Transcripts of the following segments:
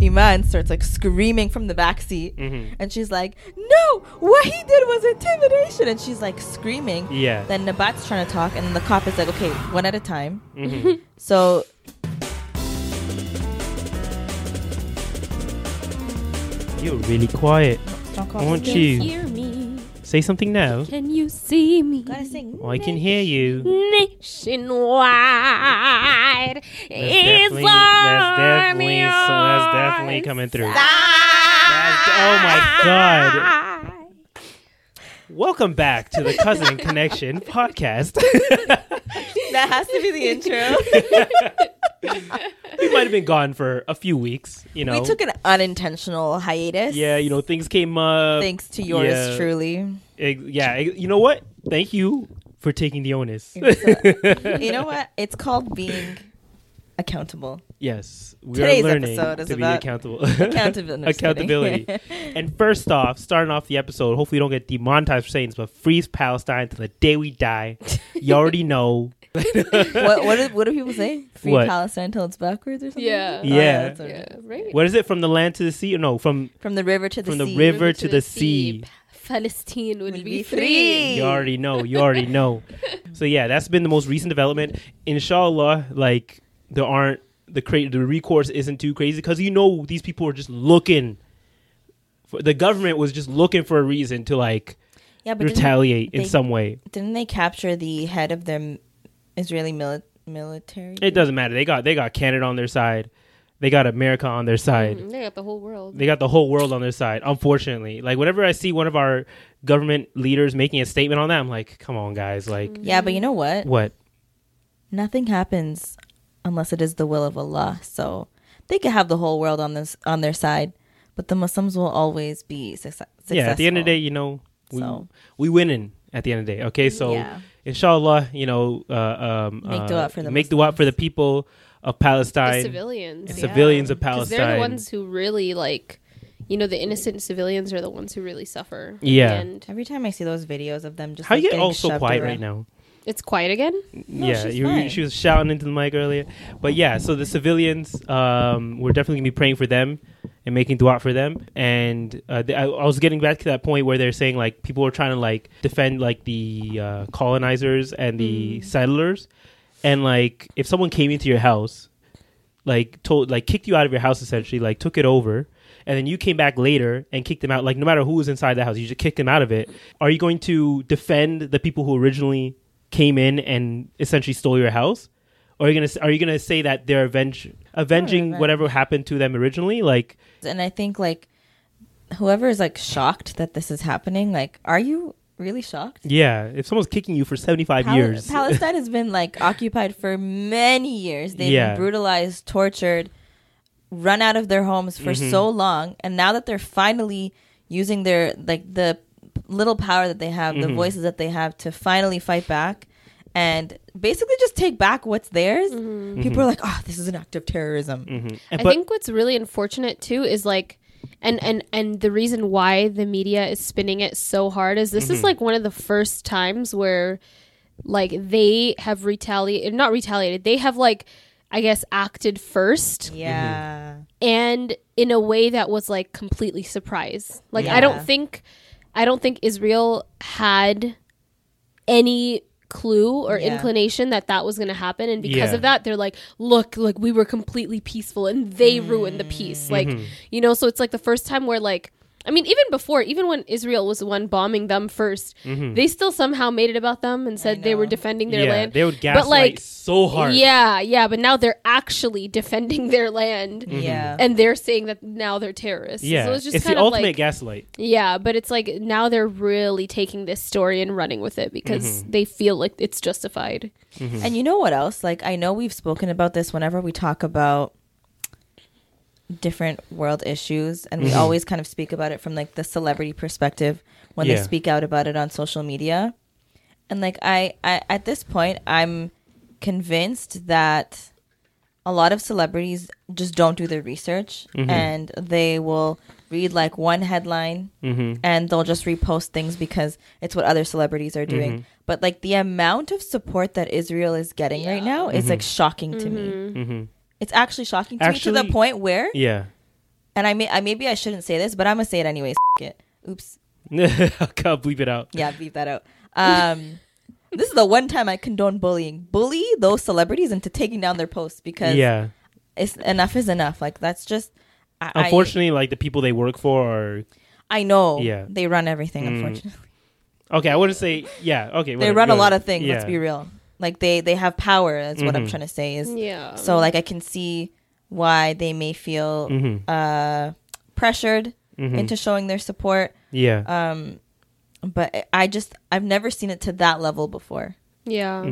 Iman starts like screaming from the back seat, Mm-hmm. and she's like, "No, what he did was intimidation!" And she's like screaming. Yeah. Then Nabat's trying to talk, and the cop is like, "Okay, one at a time." Mm-hmm. So You're really quiet. don't call Won't you Hear me? Say something now? Can you see me? Gotta sing. Oh, I can hear you. Nationwide That's is definitely, that's definitely, so that's definitely coming through. That's- oh my god! Welcome back to the Cousin Connection podcast. That has to be the intro. we might have been gone for a few weeks. You know, We took an unintentional hiatus. yeah, you know, things came up. Thanks to yours yeah. truly. Ex- yeah, ex- you know what? Thank you for taking the onus. Uh, you know what? It's called being accountable. yes, we Today's are learning episode is to be about accountable. accountability. No, just kidding. Accountability. and first off, starting off the episode, hopefully you don't get demonetized for saying this, but freeze Palestine to the day we die. You already know. what what do, what do people say? Free What? Palestine until it's backwards or something? Yeah. Oh, Yeah. that's what it Yeah, is. right. What is it? From the land to the sea? No, from From the river to the From the sea. river to the sea. Palestine would, Will be, be free. free. You already know. You already know. so yeah, that's been the most recent development. Inshallah, like there aren't the cra- the recourse isn't too crazy because you know these people are just looking. For, the government was just looking for a reason to like Yeah, but didn't, retaliate in they- some way. didn't they capture the head of their m- Israeli mili- military? It doesn't matter. They got they got Canada on their side. They got America on their side. Mm, They got the whole world. They got the whole world on their side. Unfortunately, like whenever I see one of our government leaders making a statement on that, I'm like, come on, guys, like Yeah, but you know what? what? Nothing happens unless it is the will of Allah. So they could have the whole world on this on their side, but the Muslims will always be success- successful. Yeah, at the end of the day, you know, we So- we winning at the end of the day. Okay, so Yeah. Inshallah, you know, uh, um, Make uh, dua for the make dua for the people of the Palestine, civilians. civilians yeah. of 'Cause Palestine. They're the ones who really like, you know, the innocent civilians are the ones who really suffer. Yeah. And Every time I see those videos of them just How like, you get getting all so shoved quiet around- right now? It's quiet again. yeah, she's you, you- fine. she was shouting into the mic earlier, but yeah. So the civilians, um, we're definitely gonna be praying for them and making dua for them. And uh, th- I, I was getting back to that point where they're saying like people were trying to like defend like the uh, colonizers and the settlers, and like if someone came into your house, like told like kicked you out of your house essentially, like took it over. And then you came back later and kicked them out. Like no matter who was inside the house, you just kicked them out of it. Are you going to defend the people who originally came in and essentially stole your house? Or are you gonna are you gonna say that they're avenge, avenging revenge. whatever happened to them originally? Like And I think like whoever is like shocked that this is happening, like, are you really shocked? yeah, if someone's kicking you for seventy five Pal- years, Palestine has been like occupied for many years. They've Yeah. been brutalized, tortured, run out of their homes for Mm-hmm. so long, and now that they're finally using their like the little power that they have, Mm-hmm. the voices that they have to finally fight back and basically just take back what's theirs. People are like, "Oh, this is an act of terrorism." Mhm. And I but- think what's really unfortunate too is like and and and the reason why the media is spinning it so hard is this Mm-hmm. is like one of the first times where like they have retaliated not retaliated they have like i guess acted first Yeah. and in a way that was like completely surprise like i don't think i don't think israel had any clue or Yeah. inclination that that was going to happen and because Yeah. of that they're like look like we were completely peaceful and they ruined the peace like Mm-hmm. you know so it's like the first time where like I mean, even before, even when Israel was the one bombing them 1st mm-hmm. they still somehow made it about them and said they were defending their Mm-hmm. yeah, land. they would gaslight but like, so hard. yeah, yeah, but now they're actually defending their land, mm-hmm. Yeah. and they're saying that now they're terrorists. yeah. so it's just it's kind the of ultimate like, gaslight. yeah, but it's like now they're really taking this story and running with it because mm-hmm. they feel like it's justified. And you know what else? Like I know we've spoken about this whenever we talk about different world issues and we Mm-hmm. always kind of speak about it from like the celebrity perspective when Yeah. they speak out about it on social media. And like I, I at this point I'm convinced that a lot of celebrities just don't do their research Mm-hmm. and they will read like one headline Mm-hmm. and they'll just repost things because it's what other celebrities are doing. Mm-hmm. But like the amount of support that Israel is getting right now is like shocking to me. It's actually shocking to me to the point where, Yeah. and I may, I maybe I shouldn't say this, but I'm gonna say it anyways. It. Oops. I'll bleep it out. Yeah, beep that out. Um, this is the one time I condone bullying. Bully those celebrities into taking down their posts because Yeah. it's enough is enough. Like that's just. I, I- Unfortunately, like the people they work for are I, know. Yeah. They run everything. Mm. Unfortunately. okay. I wouldn't say yeah. Okay, they run a lot of things. Let's be real. Like they they have power. Is what I'm Mhm. trying to say. Is Yeah. so like I can see why they may feel Mhm. uh pressured Mhm. into showing their support. Yeah. Um, but I just I've never seen it to that level before. yeah.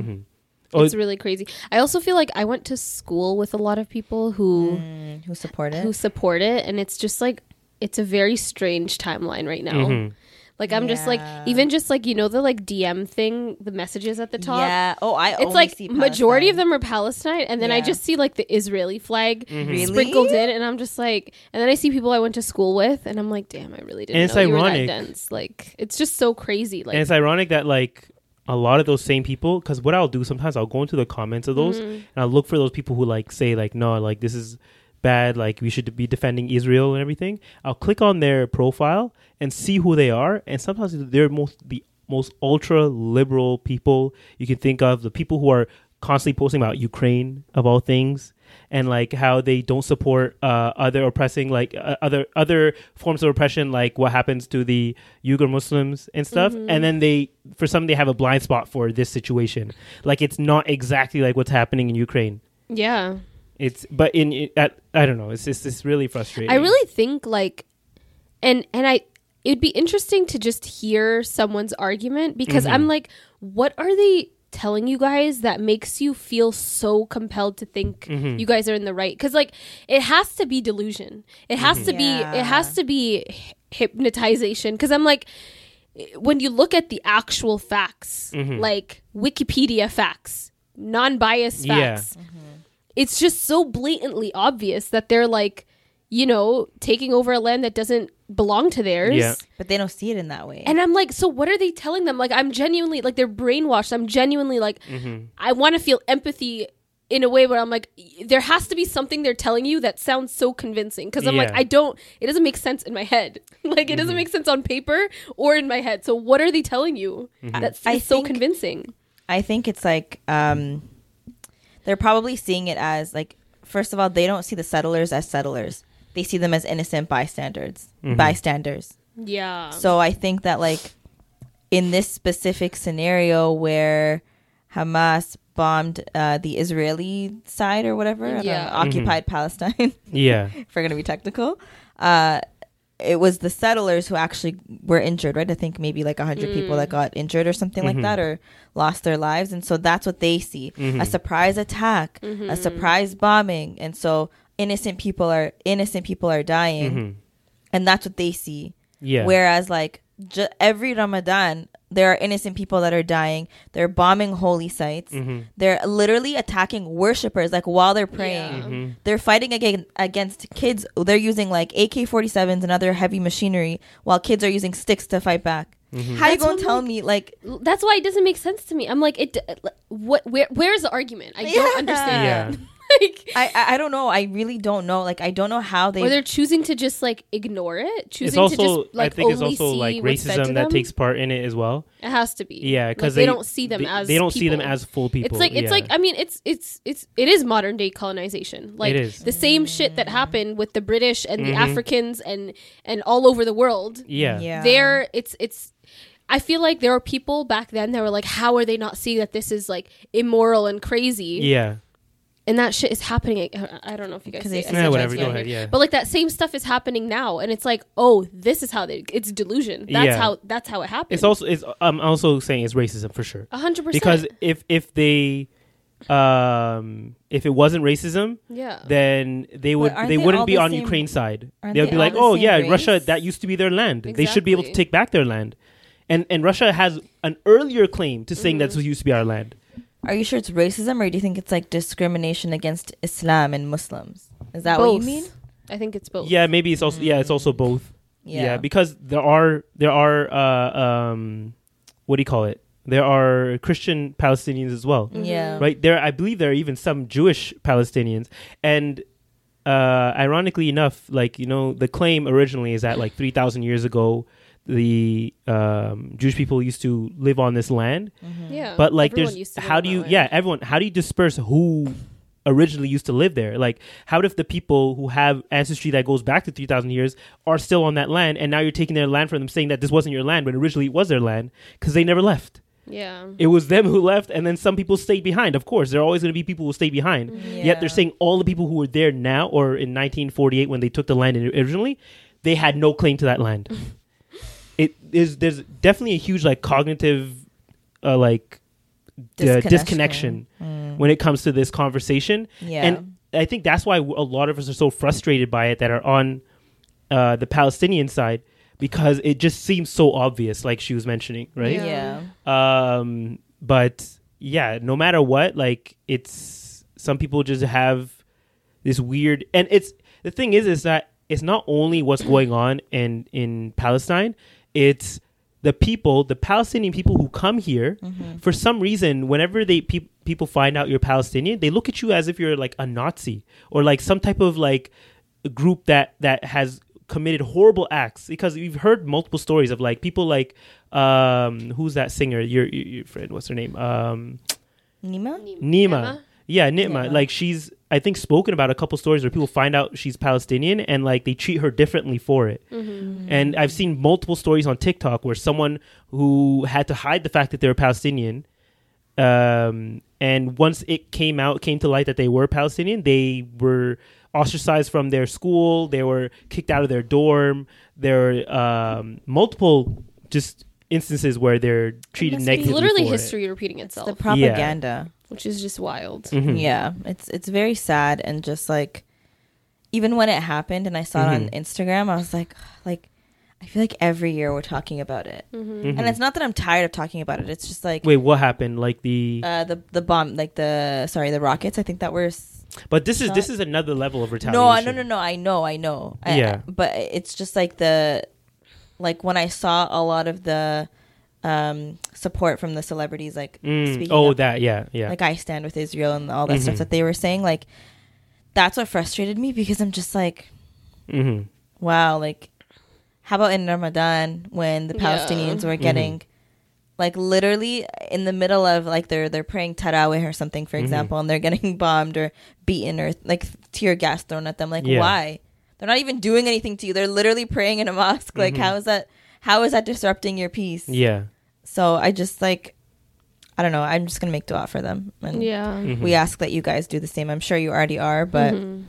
Oh, It's really crazy. I also feel like I went to school with a lot of people who Mm, who support it? who support it and it's just like it's a very strange timeline right now. Mhm. Like I'm just like Yeah. even just like you know the like DM thing, the messages at the top. Yeah. Oh, I. It's only like see majority of Palestine. them are Palestine, and then I Yeah. just see like the Israeli flag Really? sprinkled in, and I'm just like, and then I see people I went to school with, and I'm like, damn, I really didn't And it's know you were ironic. that dense. Like, it's just so crazy. Like, and it's ironic that like a lot of those same people because what i'll do sometimes i'll go into the comments of those Mm-hmm. and i'll look for those people who like say like no like this is bad like we should be defending israel and everything i'll click on their profile and see who they are and sometimes they're most the most ultra liberal people you can think of the people who are constantly posting about ukraine of all things and like how they don't support uh, other oppressing like uh, other other forms of oppression like what happens to the Uyghur Muslims and stuff and then they for some they have a blind spot for this situation. Like it's not exactly like what's happening in Ukraine. Yeah, it's but in it, at, I don't know it's just it's really frustrating I really think like, and and I, it'd be interesting to just hear someone's argument because Mm-hmm. I'm like, what are they? telling you guys that makes you feel so compelled to think Mm-hmm. you guys are in the right because like it has to be delusion it has Mm-hmm. to be it has to be hypnotization because i'm like when you look at the actual facts like wikipedia facts non-biased Mm-hmm. Facts it's just so blatantly obvious that they're like you know taking over a land that doesn't belong to theirs Yeah. but they don't see it in that way. and I'm like, so what are they telling them? Like, I'm genuinely like they're brainwashed. I'm genuinely like, mm-hmm. I want to feel empathy in a way where I'm like, there has to be something they're telling you that sounds so convincing. Because I'm like, I don't. It doesn't make sense in my head. like, it doesn't mm-hmm. make sense on paper or in my head. So what are they telling you? Mm-hmm. That's I is so convincing. I think it's like um, they're probably seeing it as like first of all, they don't see the settlers as settlers. They see them as innocent bystanders. Bystanders. Yeah. So I think that like in this specific scenario where Hamas bombed uh, the Israeli side or whatever, I don't know, Yeah. occupied Palestine, yeah if we're gonna be technical, uh, it was the settlers who actually were injured, right? I think maybe like 100 people that mm. got injured or something like that mm-hmm. or lost their lives. And so that's what they see a mm-hmm. surprise attack, a mm-hmm. surprise bombing. And so innocent people are innocent people are dying. And that's what they see. yeah Whereas, like, ju- every Ramadan, there are innocent people that are dying. They're bombing holy sites. Mm-hmm. They're literally attacking worshippers, like, while they're praying. Yeah. They're fighting against, against kids. They're using, like, AK 47s and other heavy machinery while kids are using sticks to fight back. Mm-hmm. How you gonna tell like- me, like, That's why it doesn't make sense to me. I'm like, it. What? Where? Where's the argument? I don't understand. yeah like I, I I don't know. I really don't know. Like I don't know how they. or they're choosing to just like ignore it choosing It's also to just like I think it's only also see like what's fed to racism that takes part in it as well. it has to be Yeah, Like, because they, don't see them they, as they don't see them as full people. It's like it's yeah. like I mean it's it's it's it is modern day colonization. Like is. the same shit that happened with the British and the Mhm. Africans and and all over the world. yeah, yeah. There it's it's I feel like there were people back then that were like how are they not seeing that this is like immoral and crazy? yeah. And that shit is happening. I don't know if you guys see they it. Yeah, Yeah, whatever. Go ahead. Yeah. But like that same stuff is happening now, and it's like, oh, this is how they. It's delusion. That's Yeah. how. That's how it happens. It's also it's I'm also saying it's racism for sure. a hundred percent Because if if they um if it wasn't racism, yeah. then they would aren't they, they wouldn't be the on same- Ukraine's side. They would they be like, "Oh yeah, race?" Russia that used to be their land. They should be able to take back their land." And and Russia has an earlier claim to saying Mm-hmm. that's what used to be our land. Are you sure it's racism, or do you think it's like discrimination against Islam and Muslims? Is that what you mean? I think it's both. Yeah, maybe it's also yeah, it's also both. Yeah. because there are there are uh um what do you call it? There are Christian Palestinians as well. yeah, right there i believe there are even some jewish palestinians and uh ironically enough like you know the claim originally is that like 3000 years ago the um jewish people used to live on this land. Yeah. but like Everyone there's used to how do you land. yeah everyone how do you disperse who originally used to live there? Like how if the people who have ancestry that goes back to 3000 years are still on that land and now you're taking their land from them saying that this wasn't your land when originally it was their land because they never left. Yeah. it was them who left and then some people stayed behind of course. There are always going to be people who stay behind. Yet they're saying all the people who were there now or in 1948 when they took the land originally they had no claim to that land it is there's definitely a huge like cognitive uh, like uh, disconnection. when it comes to this conversation. Yeah. and i think that's why a lot of us are so frustrated by it that are on uh, the palestinian side because it just seems so obvious like she was mentioning right? Yeah. um but yeah no matter what like it's some people just have this weird and it's the thing is is that it's not only what's going on in in palestine it's the people the palestinian people who come here for some reason whenever they pe- people find out you're palestinian they look at you as if you're like a nazi or like some type of like group that that has committed horrible acts. Because we've heard multiple stories of like people like um who's that singer? Your your, your friend what's her name? Um Nima? Nima. Yeah, Nima. Nima. Like she's I think spoken about a couple stories where people find out she's Palestinian and like they treat her differently for it. And I've seen multiple stories on TikTok where someone who had to hide the fact that they were Palestinian um and once it came out came to light that they were Palestinian, they were ostracized from their school, they were kicked out of their dorm. There were um multiple just instances where they're treated must be It's negatively literally for it. history repeating itself, The propaganda. which is just wild. Mhm. Yeah, it's it's very sad and just like even when it happened and I saw it on Mhm. Instagram, I was like like I feel like every year we're talking about it. Mhm. And it's not that I'm tired of talking about it. It's just like Wait, what happened? Like the uh the the bomb like the sorry, the rockets, I think that were But this is Shot. this is another level of retaliation. No, I- no, no, no. I know, I know. I- Yeah. but it's just like the, like when I saw a lot of the, um, support from the celebrities, like Mm, speaking. oh, up, that yeah, yeah. Like I stand with Israel and all that Mhm. stuff that they were saying. Like, that's what frustrated me because I'm just like, hmm wow, like, how about in Ramadan when the Yeah. Palestinians were Mhm. getting. Like literally in the middle of like they're they're praying tarawih or something for Mhm. example and they're getting bombed or beaten or like tear gas thrown at them like Yeah. why they're not even doing anything to you they're literally praying in a mosque like Mhm. how is that how is that disrupting your peace Yeah. so I just like I don't know I'm just gonna make dua for them and Yeah. Mhm. we ask that you guys do the same I'm sure you already are but Mhm.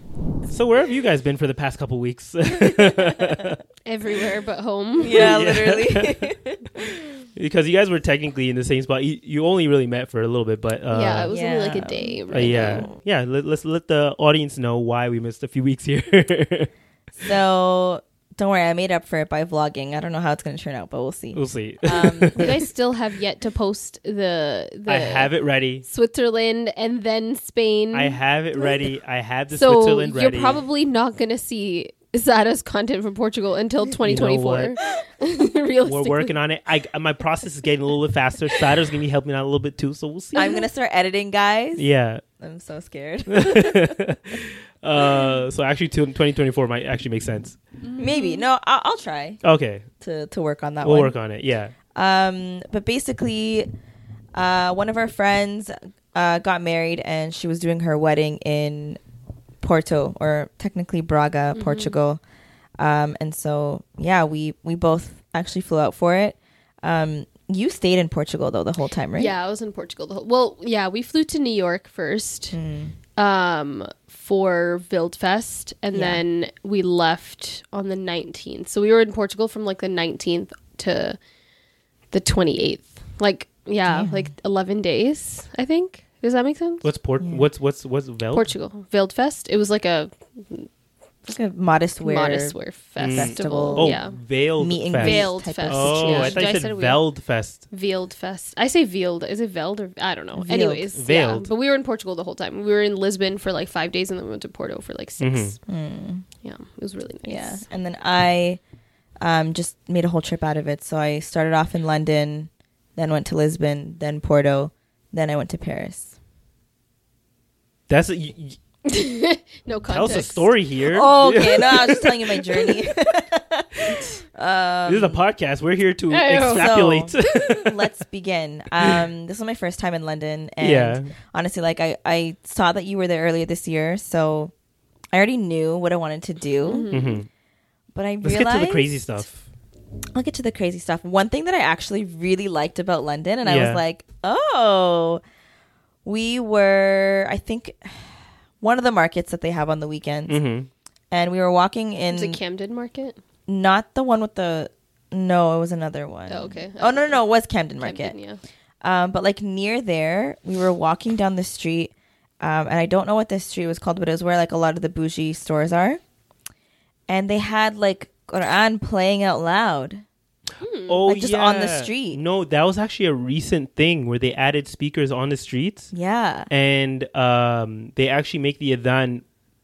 So where have you guys been for the past couple weeks? Everywhere but home. yeah, Yeah. literally because you guys were technically in the same spot. You, you only really met for a little bit, but uh, yeah, it was only like a yeah. day. uh, yeah, now. yeah. Let, let's let the audience know why we missed a few weeks here. so don't worry I made up for it by vlogging I don't know how it's gonna turn out but we'll see we'll see. um, You guys still have yet to post the the I have it ready. Switzerland and then Spain. I have it ready. I have the so Switzerland ready. you're probably not gonna see Zada's content from Portugal until 2024. Realistically, We're working on it. I my process is getting a little bit faster. Sada's gonna be helping out a little bit too, so we'll see. I'm gonna start editing guys yeah. I'm so scared. uh, so actually, 2024 might actually make sense. Maybe no, I'll, I'll try Okay, to to work on that we'll one. work on it. Yeah. Um, but basically, uh, one of our friends uh, got married, and she was doing her wedding in Porto, or technically Braga, Portugal. Um, and so yeah, we we both actually flew out for it. Um, you stayed in Portugal though the whole time, right? Yeah, I was in Portugal the whole. Well, yeah, we flew to New York first, um, for Wildfest, and Yeah. then we left on the nineteenth. So we were in Portugal from like the nineteenth to the twenty eighth. Like, yeah, like eleven days. I think. Does that make sense? What's port? What's what's what's Vel? Portugal Wildfest. It was like a like a modest wear. modest wear mm. festival. festival. Oh, Yeah, veiled Meet and fest. Veiled fest. Oh, situation. I thought Did I you said said it weird? Veld Fest. Veiled Fest. I say Veiled. Is it Veld or I don't know. Veiled. Anyways, Veiled. Yeah. But we were in Portugal the whole time. We were in Lisbon for like five days, and then we went to Porto for like 6 mm-hmm. hmm. Yeah, it was really nice. Yeah, and then I um, just made a whole trip out of it. So I started off in London, then went to Lisbon, then Porto, then I went to Paris. That's a, you, you- No context. tell us a story here. Oh, okay. no, I was just telling you my journey. this is a podcast. We're here to Hey, extrapolate. Let's begin. Um, this was my first time in London, and Yeah. honestly, like I, I saw that you were there earlier this year, so I already knew what I wanted to do. Mhm. But I Let's realized get to the crazy stuff. I'll get to the crazy stuff. One thing that I actually really liked about London, and I was like, oh, we were, I think, one of the markets that they have on the weekends, hmm and we were walking in, Is it Camden Market? not the one with the, no, it was another one. Oh, okay. Oh no, no, no, it was Camden Market. Camden, yeah. Um, but like near there, we were walking down the street, um, and I don't know what this street was called, but it was where like a lot of the bougie stores are, and they had like Quran playing out loud. Oh, Like, just on the yeah. street. No, that was actually a recent thing where they added speakers on the streets, Yeah. and um, they actually make the adhan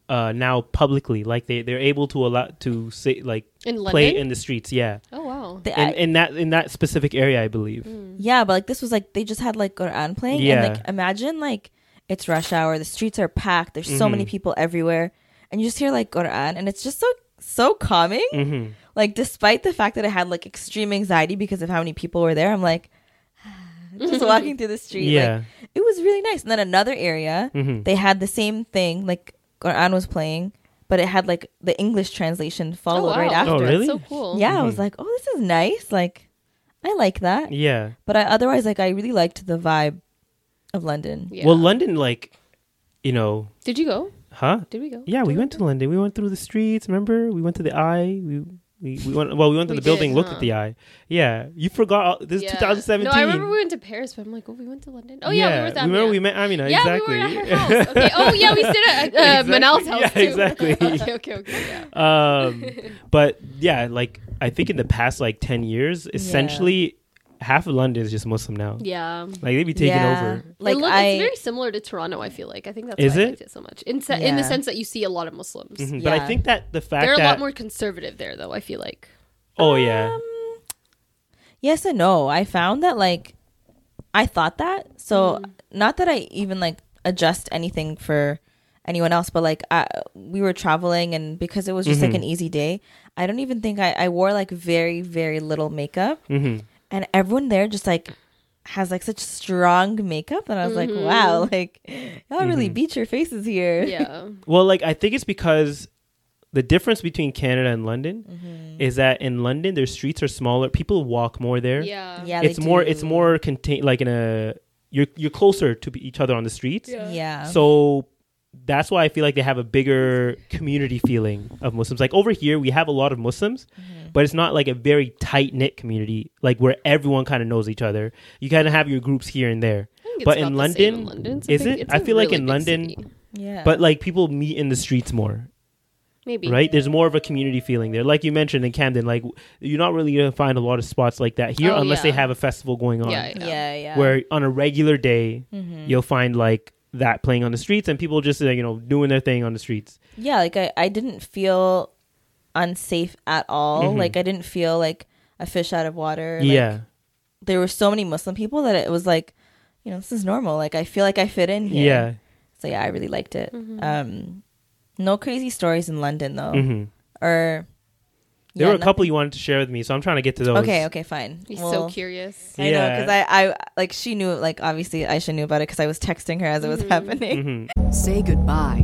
uh, now publicly. Like they they're able to allow to say like In play in the streets. Yeah, Oh wow. They- in, I- in that in that specific area, I believe. yeah, but like this was like they just had like Quran playing, Yeah. and like imagine like it's rush hour, the streets are packed, there's so Mm-hmm. many people everywhere, and you just hear like Quran, and it's just so so calming. hmm Like despite the fact that I had like extreme anxiety because of how many people were there, I'm like just walking through the street. Yeah. Like, it was really nice. And then another area, Mhm. they had the same thing, like Quran was playing, but it had like the English translation followed right after. Oh, really? That's so cool. Yeah, I was like, oh, this is nice. Like, I like that. Yeah. But I, otherwise, like, I really liked the vibe of London. Yeah. Well, London, like, you know, Did you go? huh? Did we go? Yeah, we Did went to London. We went through the streets. Remember, we went to the Eye. We we, we went. Well, we went to We the building, did, looked at the Eye. Yeah, you forgot. all- This is Yeah. 2017. No, I remember we went to Paris, but I'm like, oh, we went to London. Oh yeah, we were with remember we met Amina. yeah, exactly. we were at her house. Okay. Oh yeah, we stayed at uh, Exactly. Manal's house Yeah, too. exactly. okay, okay, okay. Yeah. um, but yeah, like I think in the past like 10 years, essentially half of London is just Muslim now. Yeah. Like they be taking Yeah. over. Like, it look, I. it's very similar to Toronto. I feel like. I think that's Is why it? I liked it so much. In se- in the sense that you see a lot of Muslims. Mhm. But I think that the fact They're a that lot more conservative there, though. I feel like. oh yeah, Um, yes and no. I found that like I thought that. So not that I even like adjust anything for anyone else, but like I, we were traveling and because it was just like an easy day, I don't even think I, I wore like very very little makeup, hmm and everyone there just like has like such strong makeup, and I was like, wow, like y'all really beat your faces here. Yeah. Well, like I think it's because the difference between Canada and London Mm-hmm. is that in London their streets are smaller. People walk more there. Yeah. Yeah, it's they more. do. It's more contain like in a you're you're closer to each other on the streets. Yeah. yeah. So that's why I feel like they have a bigger community feeling of Muslims. Like over here, we have a lot of Muslims, Mm-hmm. but it's not like a very tight knit community, like where everyone kind of knows each other. You kind of have your groups here and there. I think it's But about in the same London, in London. Is big- it? I I a feel like in London- city. yeah. But like people meet in the streets more, maybe right? There's more of a community feeling there. Like you mentioned in Camden, like you're not really gonna find a lot of spots like that here Oh, unless they have a festival going on. Yeah, yeah. yeah, yeah. Where on a regular day, Mm-hmm. you'll find like that playing on the streets and people just uh, you know doing their thing on the streets. yeah like I, I didn't feel unsafe at all Mhm. like i didn't feel like a fish out of water like, yeah. there were so many muslim people that it was like you know this is normal like i feel like i fit in here Yeah. So yeah, I really liked it. Mm-hmm. Um, no crazy stories in London though, hmm or There yeah, were a couple you wanted to share with me, so I'm trying to get to those. Okay, okay, fine. He's Well, so curious. I know Yeah. because I, I like she knew like obviously Aysha knew about it because I was texting her as it was happening. hmm Say goodbye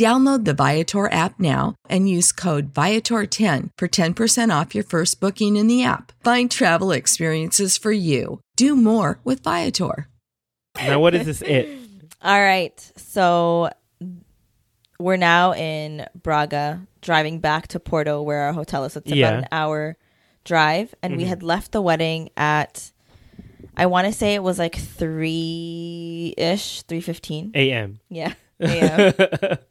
Download the Viator app now and use code Viator10 for 10% off your first booking in the app. Find travel experiences for you. Do more with Viator. Now, what is this? It. All right, so we're now in Braga, driving back to Porto, where our hotel is. It's Yeah. about an hour drive, and we mm-hmm. had left the wedding at. I want to say it was like three ish, three fifteen. A.M. Yeah. AM.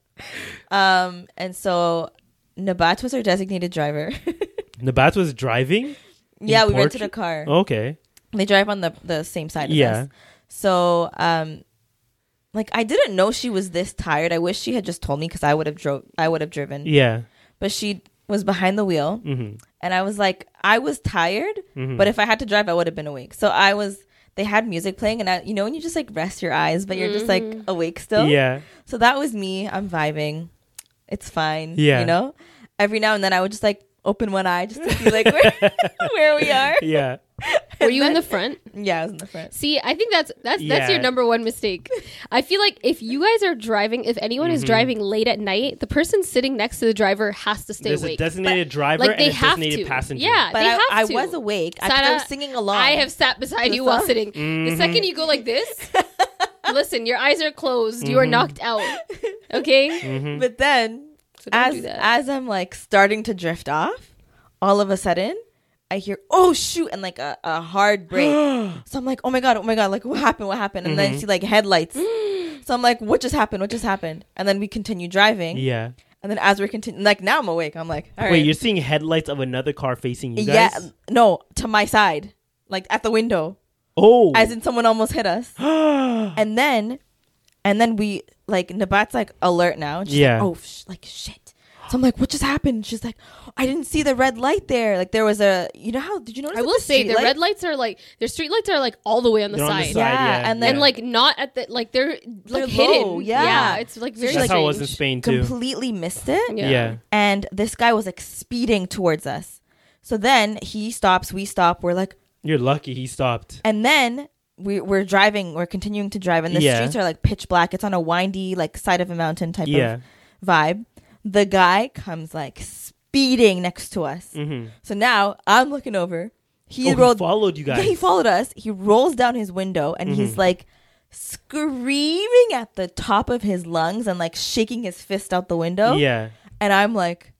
um, and so Nabat was our designated driver. Nabat was driving. yeah, we rented a car. Okay. They drive on the the same side as Yeah. us. So, um, like I didn't know she was this tired. I wish she had just told me because I would have drove. I would have driven. Yeah. But she was behind the wheel, hmm and I was like, I was tired, Mm-hmm. but if I had to drive, I would have been awake. So I was. They had music playing, and I, you know, when you just like rest your eyes, but you're just like mm-hmm. awake still. Yeah. So that was me. I'm vibing. It's fine. Yeah. You know? Every now and then I would just like open one eye just to see like where, where we are. Yeah. Were you in the front? Yeah, I was in the front. See, I think that's that's that's Yeah. your number one mistake. I feel like if you guys are driving, if anyone Mm-hmm. is driving late at night, the person sitting next to the driver has to stay awake. There's a awake. designated driver like they and a have designated to. passenger. Yeah, But they I, have I to. was awake. I, I Sada, was singing along. I have sat beside The you while sitting. Mm-hmm. The second you go like this, listen, your eyes are closed. You are Mm-hmm. knocked out. Okay, Mm-hmm. But then so don't as that. as I'm like starting to drift off, all of a sudden I hear oh shoot and like a, a hard break. so I'm like, oh my god, oh my god, like what happened? What happened? And Mm-hmm. then I see like headlights. so I'm like, what just happened? What just happened? And then we continue driving. Yeah. And then as we're continuing, like now I'm awake. I'm like, all right. Wait, you're seeing headlights of another car facing you guys? yeah, no, to my side, like at the window, Oh. as in someone almost hit us. and then, and then we like Nabat's like alert now. And she's Yeah. like, oh, sh- like shit. So I'm like, what just happened? She's like, I didn't see the red light there. Like there was a, you know how? Did you notice? I will the say the light- red lights are like their street lights are like all the way on the They're on the side. side, Yeah, yeah, and then- and like not at the like they're They're like hidden. low, yeah. it's like So very That's like, how it was in. Spain too. completely missed it. Yeah. Yeah. And this guy was like speeding towards us. So then he stops, we stop. We're like, You're lucky he stopped. And then we, we're driving, we're continuing to drive, and the Yeah. streets are like pitch black. It's on a windy, like side of a mountain type Yeah. of vibe. The guy comes like speeding next to us. hmm So now I'm looking over. He Oh, he followed you guys. Yeah, he followed us. He rolls down his window and he's Mm-hmm. like screaming at the top of his lungs and like shaking his fist out the window. Yeah. And I'm like,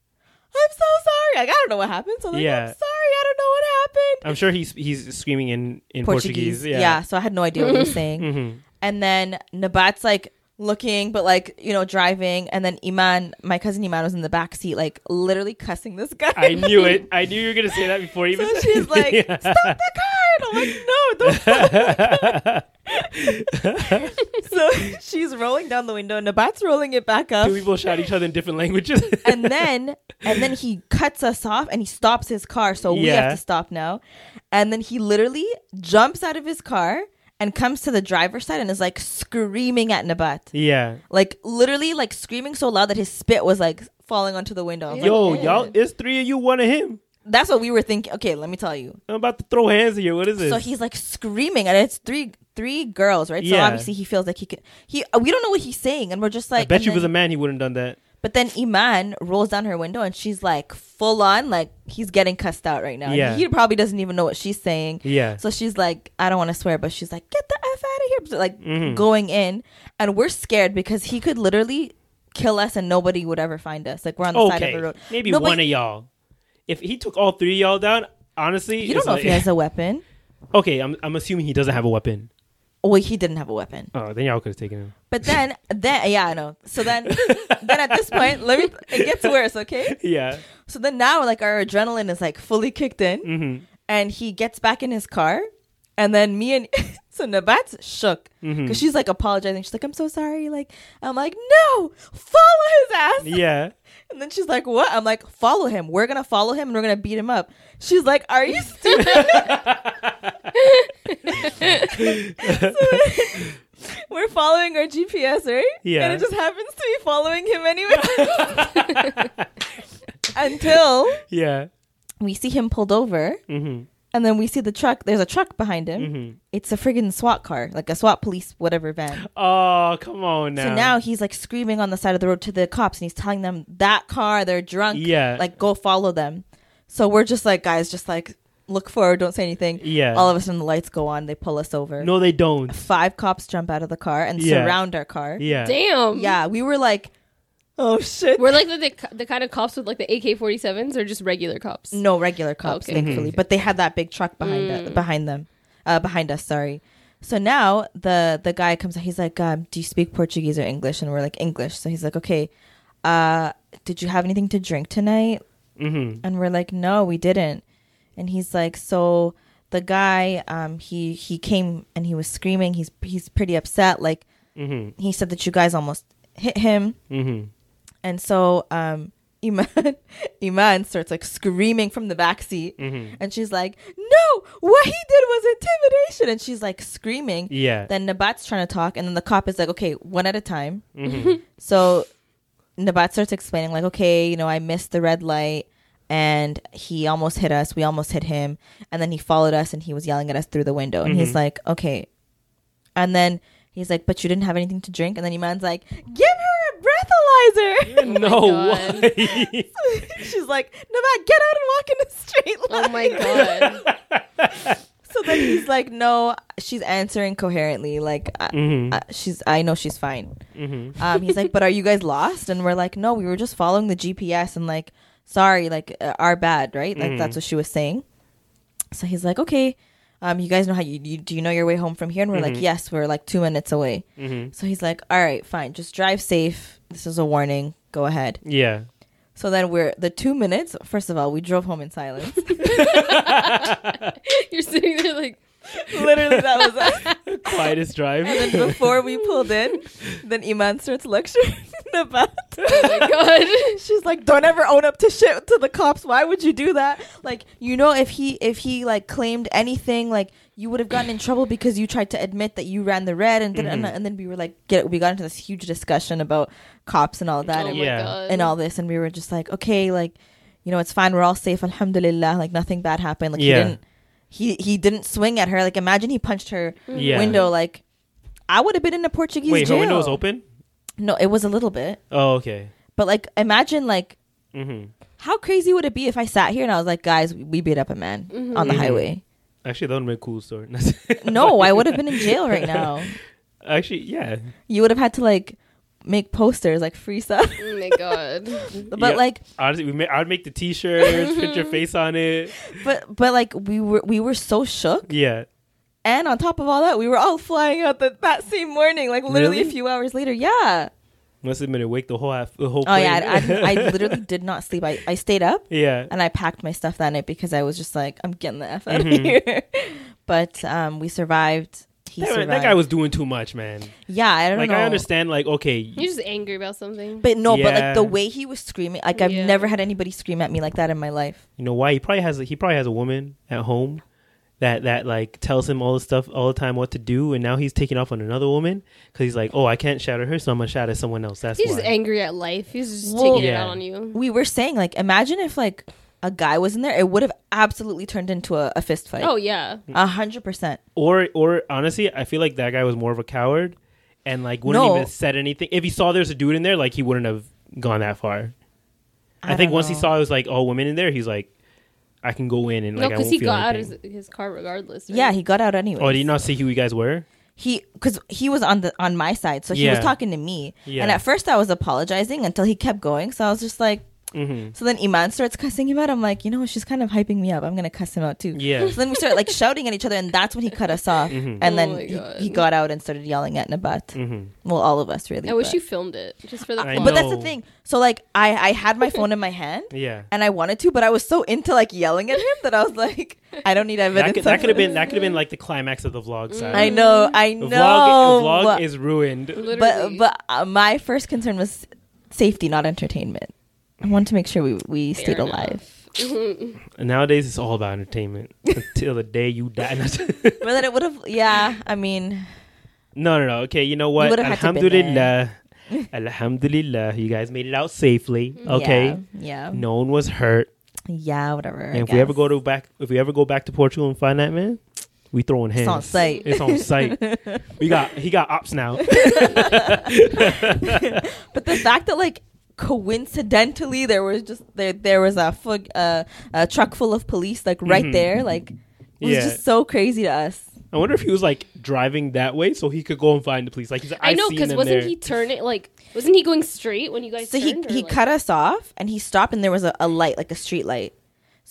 I'm so sorry. Like, I don't know what happened. So I'm like, Yeah. I'm sorry. I don't know what happened. I'm sure he's he's screaming in in Portuguese. Yeah. So I had no idea what he was saying. hmm And then Nabat's like looking, but like you know, driving, and then Iman, my cousin Iman, was in the back seat, like literally cussing this guy. I knew it. I knew you were gonna say that before you So even. said she's like, Yeah. "Stop the car!" And I'm like, "No, don't." so she's rolling down the window, and Nabat's rolling it back up, Two people shout each other in different languages. and then and then he cuts us off, and he stops his car, so we have to stop now. And then he literally jumps out of his car and comes to the driver's side and is like screaming at Nabat, yeah. like literally like screaming so loud that his spit was like falling onto the window. Was like, Yo, y'all, it's three of you, one of him. that's what we were thinking. Okay, let me tell you. I'm about to throw hands at you. What is this? So he's like screaming, and it's three three girls, right? So Yeah. obviously he feels like he could. He we don't know what he's saying, and we're just like. I bet you was a man, he wouldn't done that. But then Iman rolls down her window, and she's like full on, like he's getting cussed out right now. And Yeah. he probably doesn't even know what she's saying. Yeah. So she's like, I don't want to swear, but she's like, get the f out of here, like Mhm. going in, and we're scared because he could literally kill us, and nobody would ever find us. Like we're on the side of Okay, the road. maybe No, but one of y'all. If he took all three of y'all down, honestly, You don't know like- if he has a weapon. okay, I'm I'm assuming he doesn't have a weapon. Well, he didn't have a weapon. Oh, then y'all could have taken him. But then, then yeah, I know. So then, then at this point, let me. It gets worse, okay? Yeah. So then now, like our adrenaline is like fully kicked in, Mm-hmm. and he gets back in his car, and then me and so Nabat's shook because Mhm. she's like apologizing. She's like, "I'm so sorry." Like I'm like, "No, follow his ass." Yeah. And then she's like, "What?" I'm like, "Follow him. We're gonna follow him, and we're gonna beat him up." She's like, "Are you stupid?" So we're following our GPS, right? Yeah. And it just happens to be following him anyway. Until Yeah. we see him pulled over, Mm-hmm. and then we see the truck. There's a truck behind him. Mhm. It's a friggin' SWAT car, like a SWAT police, whatever van. Oh, come on now. So now he's like screaming on the side of the road to the cops, and he's telling them that car, they're drunk. Yeah. like go follow them. So we're just like, guys, just like look forward, don't say anything. Yeah. All of a sudden, the lights go on. They pull us over. No, they don't. Five cops jump out of the car and Yeah. surround our car. Yeah. Damn. Yeah, we were like, oh shit. We're like the, the the kind of cops with like the AK 47s or just regular cops. no regular cops, Okay. thankfully, but they had that big truck behind Mm. it, behind them, uh, behind us. Sorry. So now the the guy comes. Out, He's like, um, "Do you speak Portuguese or English?" And we're like, "English." So he's like, "Okay, uh, did you have anything to drink tonight?" Mm-hmm. And we're like, "No, we didn't." And he's like, "So the guy, um, he he came and he was screaming. He's he's pretty upset. Like Mm-hmm. he said that you guys almost hit him." Mm-hmm. And so um Iman Iman starts like screaming from the back seat Mhm. and she's like, No, what he did was intimidation and she's like screaming. Yeah. Then Nabat's trying to talk and then the cop is like, Okay, one at a time. Mhm. So Nabat starts explaining, like, okay, you know, I missed the red light and he almost hit us. We almost hit him. And then he followed us and he was yelling at us through the window. And he's Mhm. like, okay. And then he's like, but you didn't have anything to drink? And then Iman's like, give her a breathalyzer. no. God. Why? She's like, Nabat, get out and walk in the street. line. Oh my god. So then he's like, no, she's answering coherently. Like, I, Mhm. I- she's, I know she's fine. Mhm. Um, he's like, but are you guys lost? And we're like, no, we were just following the GPS and like, sorry, like, uh, our bad, right? Like, that's what she was saying. So he's like, okay, um, you guys know how you, you do you know your way home from here? And we're like, Mhm. yes, we're like two minutes away. Mhm. So he's like, all right, fine, just drive safe. This is a warning. Go ahead. Yeah. So then we're the two minutes. First of all, we drove home in silence. You're sitting there like Literally, that was us. Quietest drive. And then before we pulled in, then Iman starts lecturing about. oh my god. She's like, "Don't ever own up to shit to the cops. Why would you do that? Like, you know, if he if he like claimed anything, like you would have gotten in trouble because you tried to admit that you ran the red, and then and, Mhm. and then we were like, get we got into this huge discussion about cops and all that, oh and, my Yeah. god. and all this, and we were just like, okay, like, you know, it's fine. We're all safe, alhamdulillah. Like nothing bad happened. Like Yeah. he didn't he he didn't swing at her. Like imagine he punched her Yeah. window. Like I would have been in a Portuguese Wait, jail. her window was open? No, it was a little bit. Oh, okay. But like, imagine like Mm-hmm. how crazy would it be if I sat here and I was like, guys, we beat up a man on the Mhm. highway. Actually, that would be a cool story. No, I would have been in jail right now. Actually, yeah. You would have had to like make posters like free stuff. oh my god. But Yeah. like, Honestly, we ma- I'd make the T-shirts, put your face on it. but but like we were we were so shook Yeah. And on top of all that, we were all flying out the, that same morning, like literally Really? a few hours later. Yeah. Must have been awake the whole half, the whole. Oh yeah, I. I, I literally did not sleep. I, I stayed up yeah. and I packed my stuff that night because I was just like, I'm getting the f out Mhm. of here. but um, we survived. He That, survived. that guy was doing too much, man. Yeah, I don't Like know. I understand, like okay, You're just angry about something. But no, but like the way he was screaming, like I've Yeah. never had anybody scream at me like that in my life. you know why? He probably has a, he probably has a woman at home that that like tells him all the stuff all the time what to do, and now he's taking off on another woman because he's like, oh, I can't shout at her, so I'm gonna shout at someone else. That's He's why. just angry at life. He's just Well- taking it out on you. We were saying like, imagine if like a guy was in there, it would have absolutely turned into a, a fist fight. Oh yeah. a hundred percent. or or honestly, I feel like that guy was more of a coward and like wouldn't No. even said anything. If he saw there's a dude in there, like he wouldn't have gone that far. I, I think don't once he saw it was like all women in there, he's like, I can go in and No, like I because won't he feel got out of his, his car regardless. right? Yeah, he got out anyway. Oh, did you not see who you guys were? he because he was on the on my side, so he was talking to me. Yeah. And at first, I was apologizing until he kept going. So I was just like, Mm-hmm. so then Iman starts cussing him out. I'm like, you know? She's kind of hyping me up. I'm gonna cuss him out too. Yeah. So then we start like shouting at each other, and that's when he cut us off. Mhm. And Oh then he, he got out and started yelling at Nabat. Mm-hmm. Well, all of us really. I wish you filmed it just for the I fun. But that's the thing. So like, I I had my phone in my hand. Yeah. And I wanted to, but I was so into like yelling at him that I was like, I don't need evidence. That could, that could have been that could have been like the climax of the vlog. Side. I know, I The know. vlog, the vlog but- is ruined. but but uh, my first concern was safety, not entertainment. I wanted to make sure we we Fair stayed enough. alive. And nowadays, it's all about entertainment until the day you die. But then it would have, yeah. I mean, no, no, no. Okay, you know what? would've had to been Alhamdulillah. Alhamdulillah. You guys made it out safely. Okay. yeah, yeah, No one was hurt. yeah, whatever. And if we ever go to back, if we ever go back to Portugal and find that man, we throwing hands. It's on site. It's on site. we got he got ops now. but the fact that like coincidentally there was just there there was a fu- uh, a truck full of police like right Mhm. there, like it was Yeah. just so crazy to us. I wonder if he was like driving that way so he could go and find the police. Like he's like, I I've know because wasn't there. he turning like wasn't he going straight when you guys So he turned? or, he like- cut us off and he stopped and there was a, a light like a street light.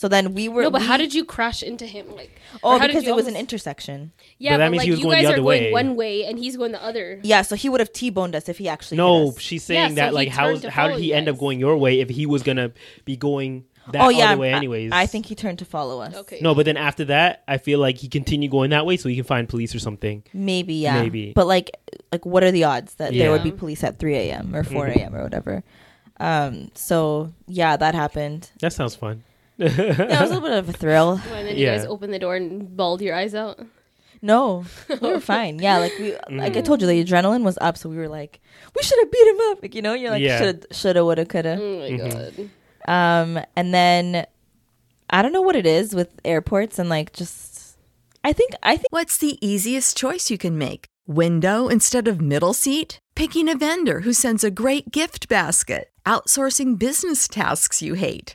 So then we were No, but we- how did you crash into him? Like Oh, or how did because you it was an intersection. Yeah, But that but, means like he was you going guys the are other going one way and he's going the other. Yeah, so he would have T-boned us if he actually hit No, us. she's saying so that he like how how did he you end up going your way if he was gonna be going that oh yeah, other way anyways? I, think he turned to follow us. Okay. no, but then after that, I feel like he continued going that way so he can find police or something. Maybe, yeah. Maybe. But like like what are the odds that there would be police at 3 a.m. or 4 Mhm. a.m. or whatever? Um so yeah, that happened. That sounds fun. Yeah, it was a little bit of a thrill. And then you Yeah. guys opened the door and bawled your eyes out. No, we were fine. Yeah, like we, like I Mhm. told you, the adrenaline was up, so we were like, we should have beat him up. Like you know, you're like, Yeah. shoulda, shoulda, woulda, coulda. Oh my Mhm. god. Um, and then I don't know what it is with airports and like just, I think I think What's the easiest choice you can make? Window instead of middle seat? Picking a vendor who sends a great gift basket? Outsourcing business tasks you hate?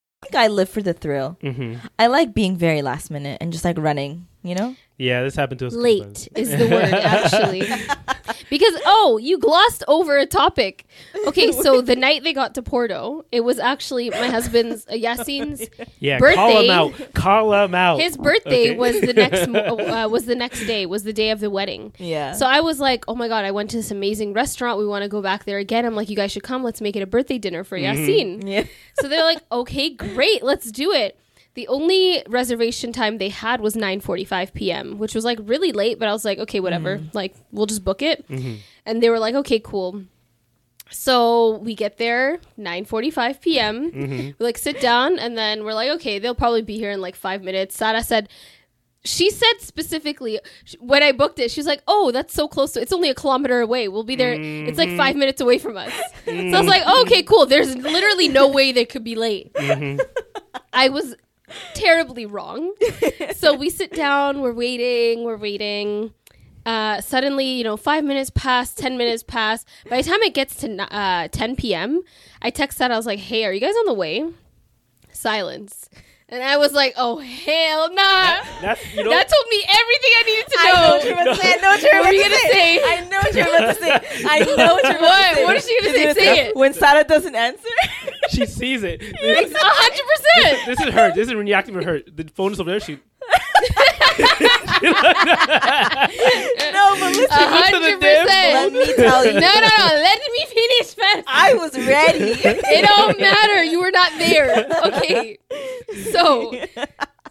I think I live for the thrill. hmm I like being very last minute and just like running. You know, Yeah, this happened to us. late is the word actually because oh you glossed over a topic okay so the night they got to porto it was actually my husband's uh, yassine's Yeah, call birthday- him out. Call him out. his birthday Okay. was the next mo- uh, was the next day was the day of the wedding Yeah. so i was like oh my god i went to this amazing restaurant we want to go back there again i'm like you guys should come let's make it a birthday dinner for yassine yeah. so they're like, okay, great, let's do it. The only reservation time they had was 9:45 p.m., which was like really late, but I was like, okay, whatever. Mm-hmm. Like we'll just book it. Mm-hmm. And they were like, okay, cool. So we get there 9:45 p.m. Mm-hmm. We like sit down and then we're like, okay, they'll probably be here in like 5 minutes. Sara said she said specifically when I booked it, she was like, "Oh, that's so close to. It's only a kilometer away. We'll be there. It's like five minutes away from us." So I was like, oh, "Okay, cool. There's literally no way they could be late." I was terribly wrong. so we sit down. We're waiting. We're waiting. Uh, suddenly, you know, five minutes pass, ten minutes pass. By the time it gets to uh, 10 p.m., I text that I was like, "Hey, are you guys on the way?" Silence. And I was like, "Oh hell nah!" That's you know. That told me everything I needed to know. I know what you're about to say. I know what you're about you to gonna say. say? I know what you're about to say. I know what you're about What? to say. What is she gonna say? Say it. When Sara doesn't answer. she sees it. It's a hundred percent. this is her. This is when you're acting with her. The phone is over there. She. no, but listen. A hundred Let me tell you. No, no, no. Let me finish first. I was ready. It don't matter. You were not there. Okay. So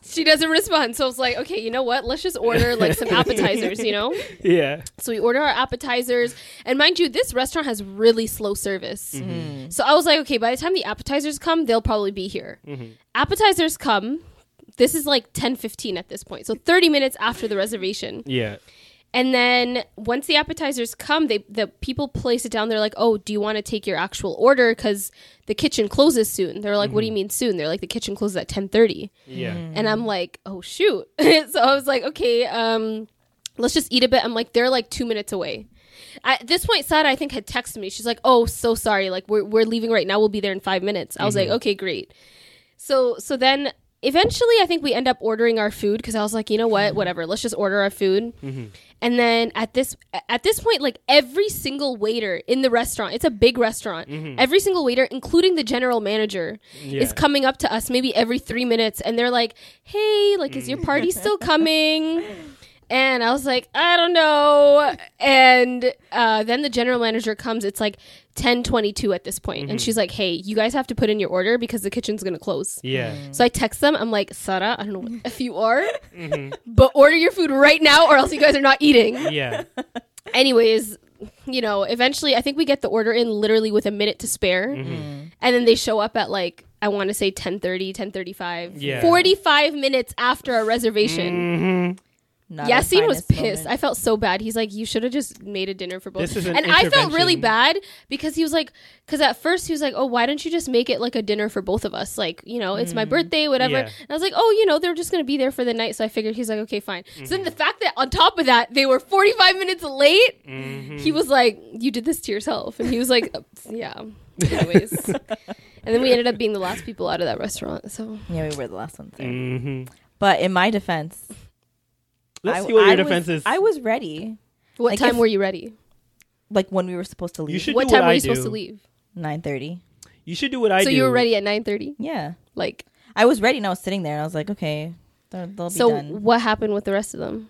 she doesn't respond. So I was like, okay, you know what? Let's just order like some appetizers, you know? Yeah. So we order our appetizers. And mind you, this restaurant has really slow service. Mm-hmm. So I was like, okay, by the time the appetizers come, they'll probably be here. Mm-hmm. Appetizers come. This is like 10 15 at this point. So 30 minutes after the reservation. Yeah. And then once the appetizers come, they the people place it down. They're like, "Oh, do you want to take your actual order? Because the kitchen closes soon." They're like, "What do you mm-hmm. mean soon?" They're like, "The kitchen closes at 10.30. Yeah. Mm. And I'm like, "Oh shoot!" so I was like, "Okay, um, let's just eat a bit." I'm like, "They're like two minutes away." At this point, Sada I think had texted me. She's like, "Oh, so sorry. Like we're we're leaving right now. We'll be there in five minutes." I was like, mm-hmm. "Okay, great." So so then eventually I think we end up ordering our food because I was like, you know what, mm-hmm. whatever, let's just order our food. Mm-hmm. And then at this at this point, like every single waiter in the restaurant, it's a big restaurant. Mm-hmm. Every single waiter, including the general manager, is coming up to us maybe every three minutes, and they're like, "Hey, like, is your mm. party still coming?" And I was like, I don't know. And uh, then the general manager comes. It's like ten twenty two at this point, and mm-hmm. she's like, "Hey, you guys have to put in your order because the kitchen's gonna close." Yeah. Mm. So I text them. I'm like, Sara, I don't know if you are, mm-hmm. but order your food right now, or else you guys are not eating. Yeah. Anyways, you know, eventually, I think we get the order in literally with a minute to spare, mm-hmm. mm. and then they show up at like I want to say 10:30, 10:35, Yeah. 45 minutes after our reservation. Not Yassine was pissed. moment. I felt so bad. He's like, "You should have just made a dinner for both." This is an and I felt really bad because he was like, because at first he was like, "Oh, why don't you just make it like a dinner for both of us? Like, you know, it's my mm-hmm. birthday, whatever." Yeah. And I was like, "Oh, you know, they're just gonna be there for the night." So I figured he's like, "Okay, fine." So then mm-hmm. the fact that on top of that they were forty five minutes late, mm-hmm. he was like, "You did this to yourself," and he was like, "Yeah." Anyways, and then we ended up being the last people out of that restaurant. So Yeah, we were the last ones there. hmm But in my defense, Let's I- see what your I defense was, is. I was ready. what Like, time if- were you ready? Like when we were supposed to leave. you should What do time what were I you do. supposed to leave? nine thirty. You should do what I did. so do. you were ready at nine thirty. Yeah, Like, I was ready and I was sitting there and I was like, okay, they'll, they'll be so done. what happened with the rest of them?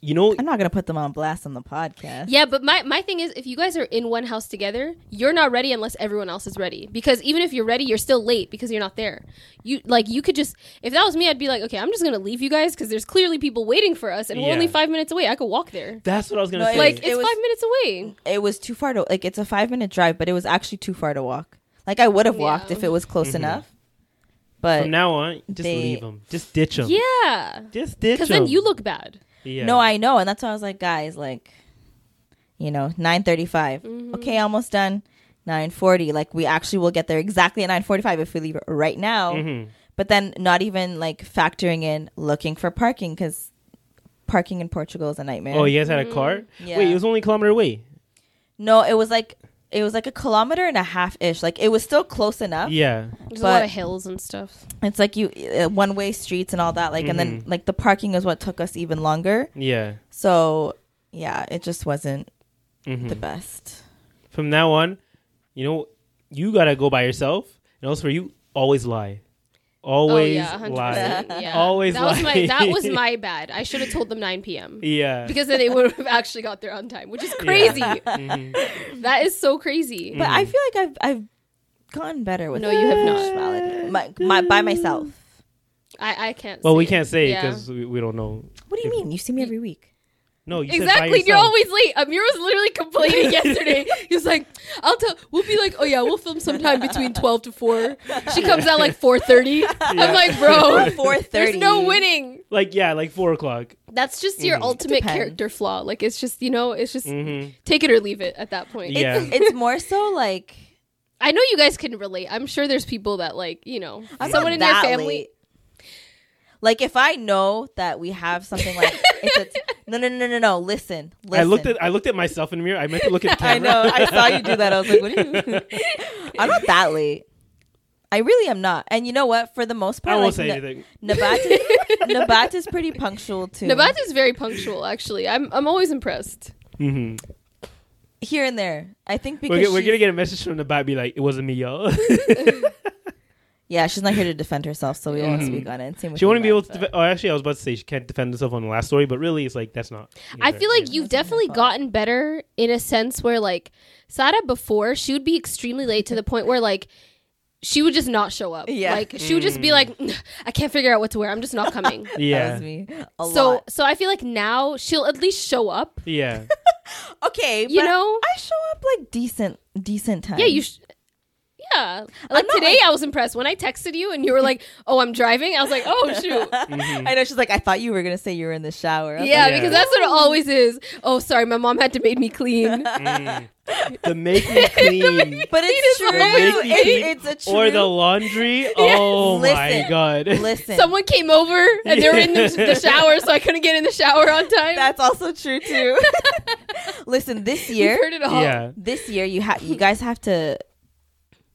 You know. I'm not gonna put them on blast on the podcast. Yeah, but my, my thing is, if you guys are in one house together, you're not ready unless everyone else is ready. Because even if you're ready, you're still late because you're not there. You like you could just if that was me, I'd be like, okay, I'm just gonna leave you guys because there's clearly people waiting for us, and we're only five minutes away. I could walk there. That's what I was gonna No, say. Like It it's was- five minutes away. It was too far to like. It's a five minute drive, but it was actually too far to walk. Like I would have walked Yeah. if it was close mm-hmm. enough. But From now on, just they- leave them. Just ditch them. Yeah, Just ditch them. because then you look bad. Yeah. no, I know, and that's why I was like, guys, like, you know, nine Mm-hmm. Okay, almost done. Nine forty. Like we actually will get there exactly at nine forty five if we leave right now. Mhm. But then not even like factoring in looking for parking because parking in Portugal is a nightmare. Oh, you guys had a car? Yeah. Wait, it was only a kilometer away. No, it was like it was like a kilometer and a half ish. Like it was still close enough. Yeah. There's a lot of hills and stuff. It's like you uh, one way streets and all that. Like and then like the parking is what took us even longer. Yeah. So yeah, it just wasn't Mhm. the best. From now on, you know, you gotta go by yourself, and also for you, always lie. Always oh yeah, 100%. lie. Yeah. Always that was my that was my bad. I should have told them 9 p.m. Yeah. because then they would have actually got there on time, which is crazy. Mhm. That is so crazy. But I feel like I've I've gotten better with No, you have not. My, my by myself. I I can't. Well, say we can't say Yeah. because we, we don't know. What do you mean? You see me every week. No, you said by Exactly. You're always late. Amir was literally complaining yesterday. He was like, "I'll tell. We'll be like, oh yeah, we'll film sometime between twelve to 4. She comes out like four thirty. I'm like, bro, Four there's no winning. like yeah, like four o'clock. That's just your ultimate Depends. character flaw. Like it's just you know, it's just Mm-hmm. take it or leave it at that point. Yeah. It's more so like I know you guys can relate. I'm sure there's people that like you know I'm someone in your family. late. Like if I know that we have something like it's a t- no no no no no listen listen I looked at I looked at myself in the mirror. I meant to look at the I camera. know I saw you do that I was like what are you I'm not that late I really am not and you know what for the most part, I part won't like, say Na- anything. Nabat is, Nabat is pretty punctual too Nabat is very punctual. Actually, I'm I'm always impressed. hmm here and there I think because We're, get- we're she's- gonna get a message from the back, be like, "It wasn't me, y'all." Yeah she's not here to defend herself so we won't speak on it Same with Mm-hmm. she wouldn't be able to. but- Def- oh, actually, I was about to say she can't defend herself on the last story, but really, it's like that's not. I feel like you've definitely gotten better in a sense where like Sada before she would be extremely late to the point where like she would just not show up. Yeah. Like she would just be like, I can't figure out what to wear. I'm just not coming. that yeah, was me a so lot so I feel like now she'll at least show up. yeah. okay You but know? I show up like decent decent time Yeah, you. Sh- yeah, like today like- I was impressed when I texted you and you were like, "Oh, I'm driving." I was like, "Oh shoot." Mm-hmm. I know she's like, I thought you were gonna say you were in the shower. Yeah, like, Yeah. because that's what it always is. Oh, sorry, my mom had to make me clean. Mm. The make me clean. but it's true. Make me clean. It- it's a true. or the laundry. Oh my god. listen. Someone came over and they were in the, the shower, so I couldn't get in the shower on time. that's also true too. listen, this We've year, heard it all. yeah. this year you have you guys have to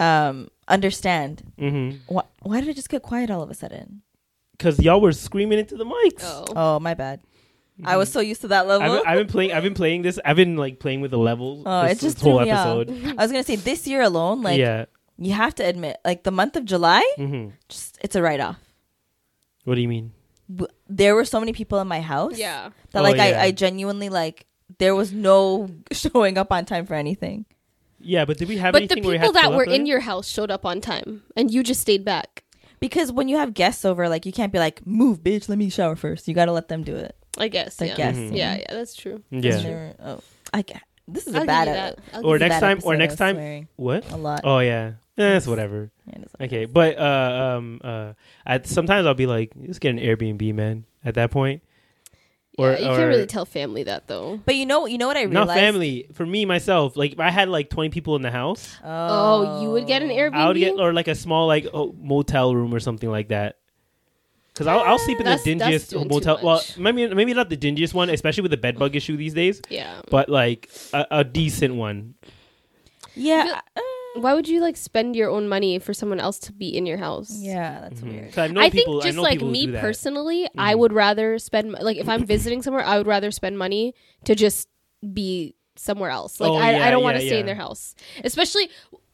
um understand hmm why, why did it just get quiet all of a sudden? Because y'all were screaming into the mics. Oh. Oh, my bad. I was so used to that level. I've, been- I've been playing. I've been playing this. I've been like playing with the levels. oh, this, it just this whole threw me episode. I was gonna say this year alone, like yeah. you have to admit, like the month of July, hmm just it's a write off. What do you mean? There were so many people in my house. Yeah. that Oh, like yeah. I, I genuinely like there was no showing up on time for anything Yeah, but did we have But the anything where we people had that were in your house showed up on time and you just stayed back. because when you have guests over like you can't be like move bitch let me shower first you gotta let them do it I guess. They're yeah. guessing. yeah, yeah, that's true. Yeah. they're- oh i ca- this is I'll a give bad you that. I'll Or give you this is a next bad time- or next time- What? a lot Oh yeah. Eh, That's whatever. Yeah, it's Okay, but uh, um, uh, at sometimes I'll be like, just get an Airbnb, man. At that point, Yeah, you or can't really tell family that though. but you know you know what i realized not family. For me myself, like if I had like twenty people in the house, Oh, you would get an Airbnb. I would get or like a small like oh, motel room or something like that. Because I'll, I'll sleep in the That's- that's dingiest motel. Well, maybe maybe not the dingiest one, especially with the bed bug issue these days. yeah. But like a, a decent one. yeah uh, Why would you like spend your own money for someone else to be in your house? yeah that's weird 'Cause I know I people. think just I know like me do that. personally, I Mhm. would rather spend like if I'm visiting somewhere, I would rather spend money to just be somewhere else. Like Oh, I, yeah, I don't want yeah, to stay in their house, especially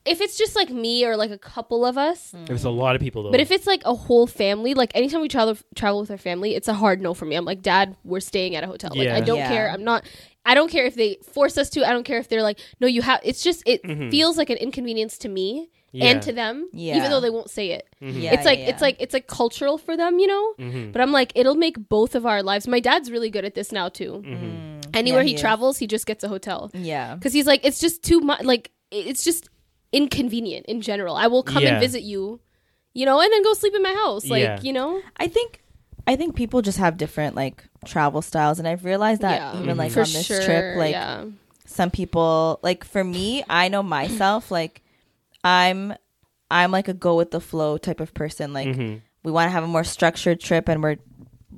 if it's just like me or like a couple of us. There's a lot of people though. But if it's like a whole family, like anytime we travel travel with our family, it's a hard no for me. I'm like, Dad, we're staying at a hotel. Like Yeah. I don't Yeah. care. I'm not. I don't care if they force us to. I don't care if they're like, no, you have. It's just it Mhm. feels like an inconvenience to me Yeah. and to them, Yeah. even though they won't say it. yeah, it's like yeah, it's like it's like cultural for them, you know. Mhm. But I'm like, it'll make both of our lives. My dad's really good at this now too. Mhm. Anywhere Yeah, he, he travels, he just gets a hotel yeah because he's like, it's just too much. Like it's just inconvenient in general. I will come Yeah. and visit you, you know, and then go sleep in my house. Like Yeah. you know, i think i think people just have different like travel styles and i've realized that yeah, even like for on this sure. trip like yeah. some people like for me i know myself like i'm i'm like a go with the flow type of person like Mhm. we want to have a more structured trip and we're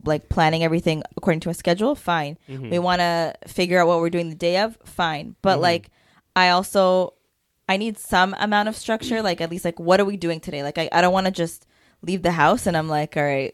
like planning everything according to a schedule fine Mm-hmm. we want to figure out what we're doing the day of fine but like i also I need some amount of structure. Like at least like what are we doing today? Like I, I don't want to just leave the house and I'm like, all right,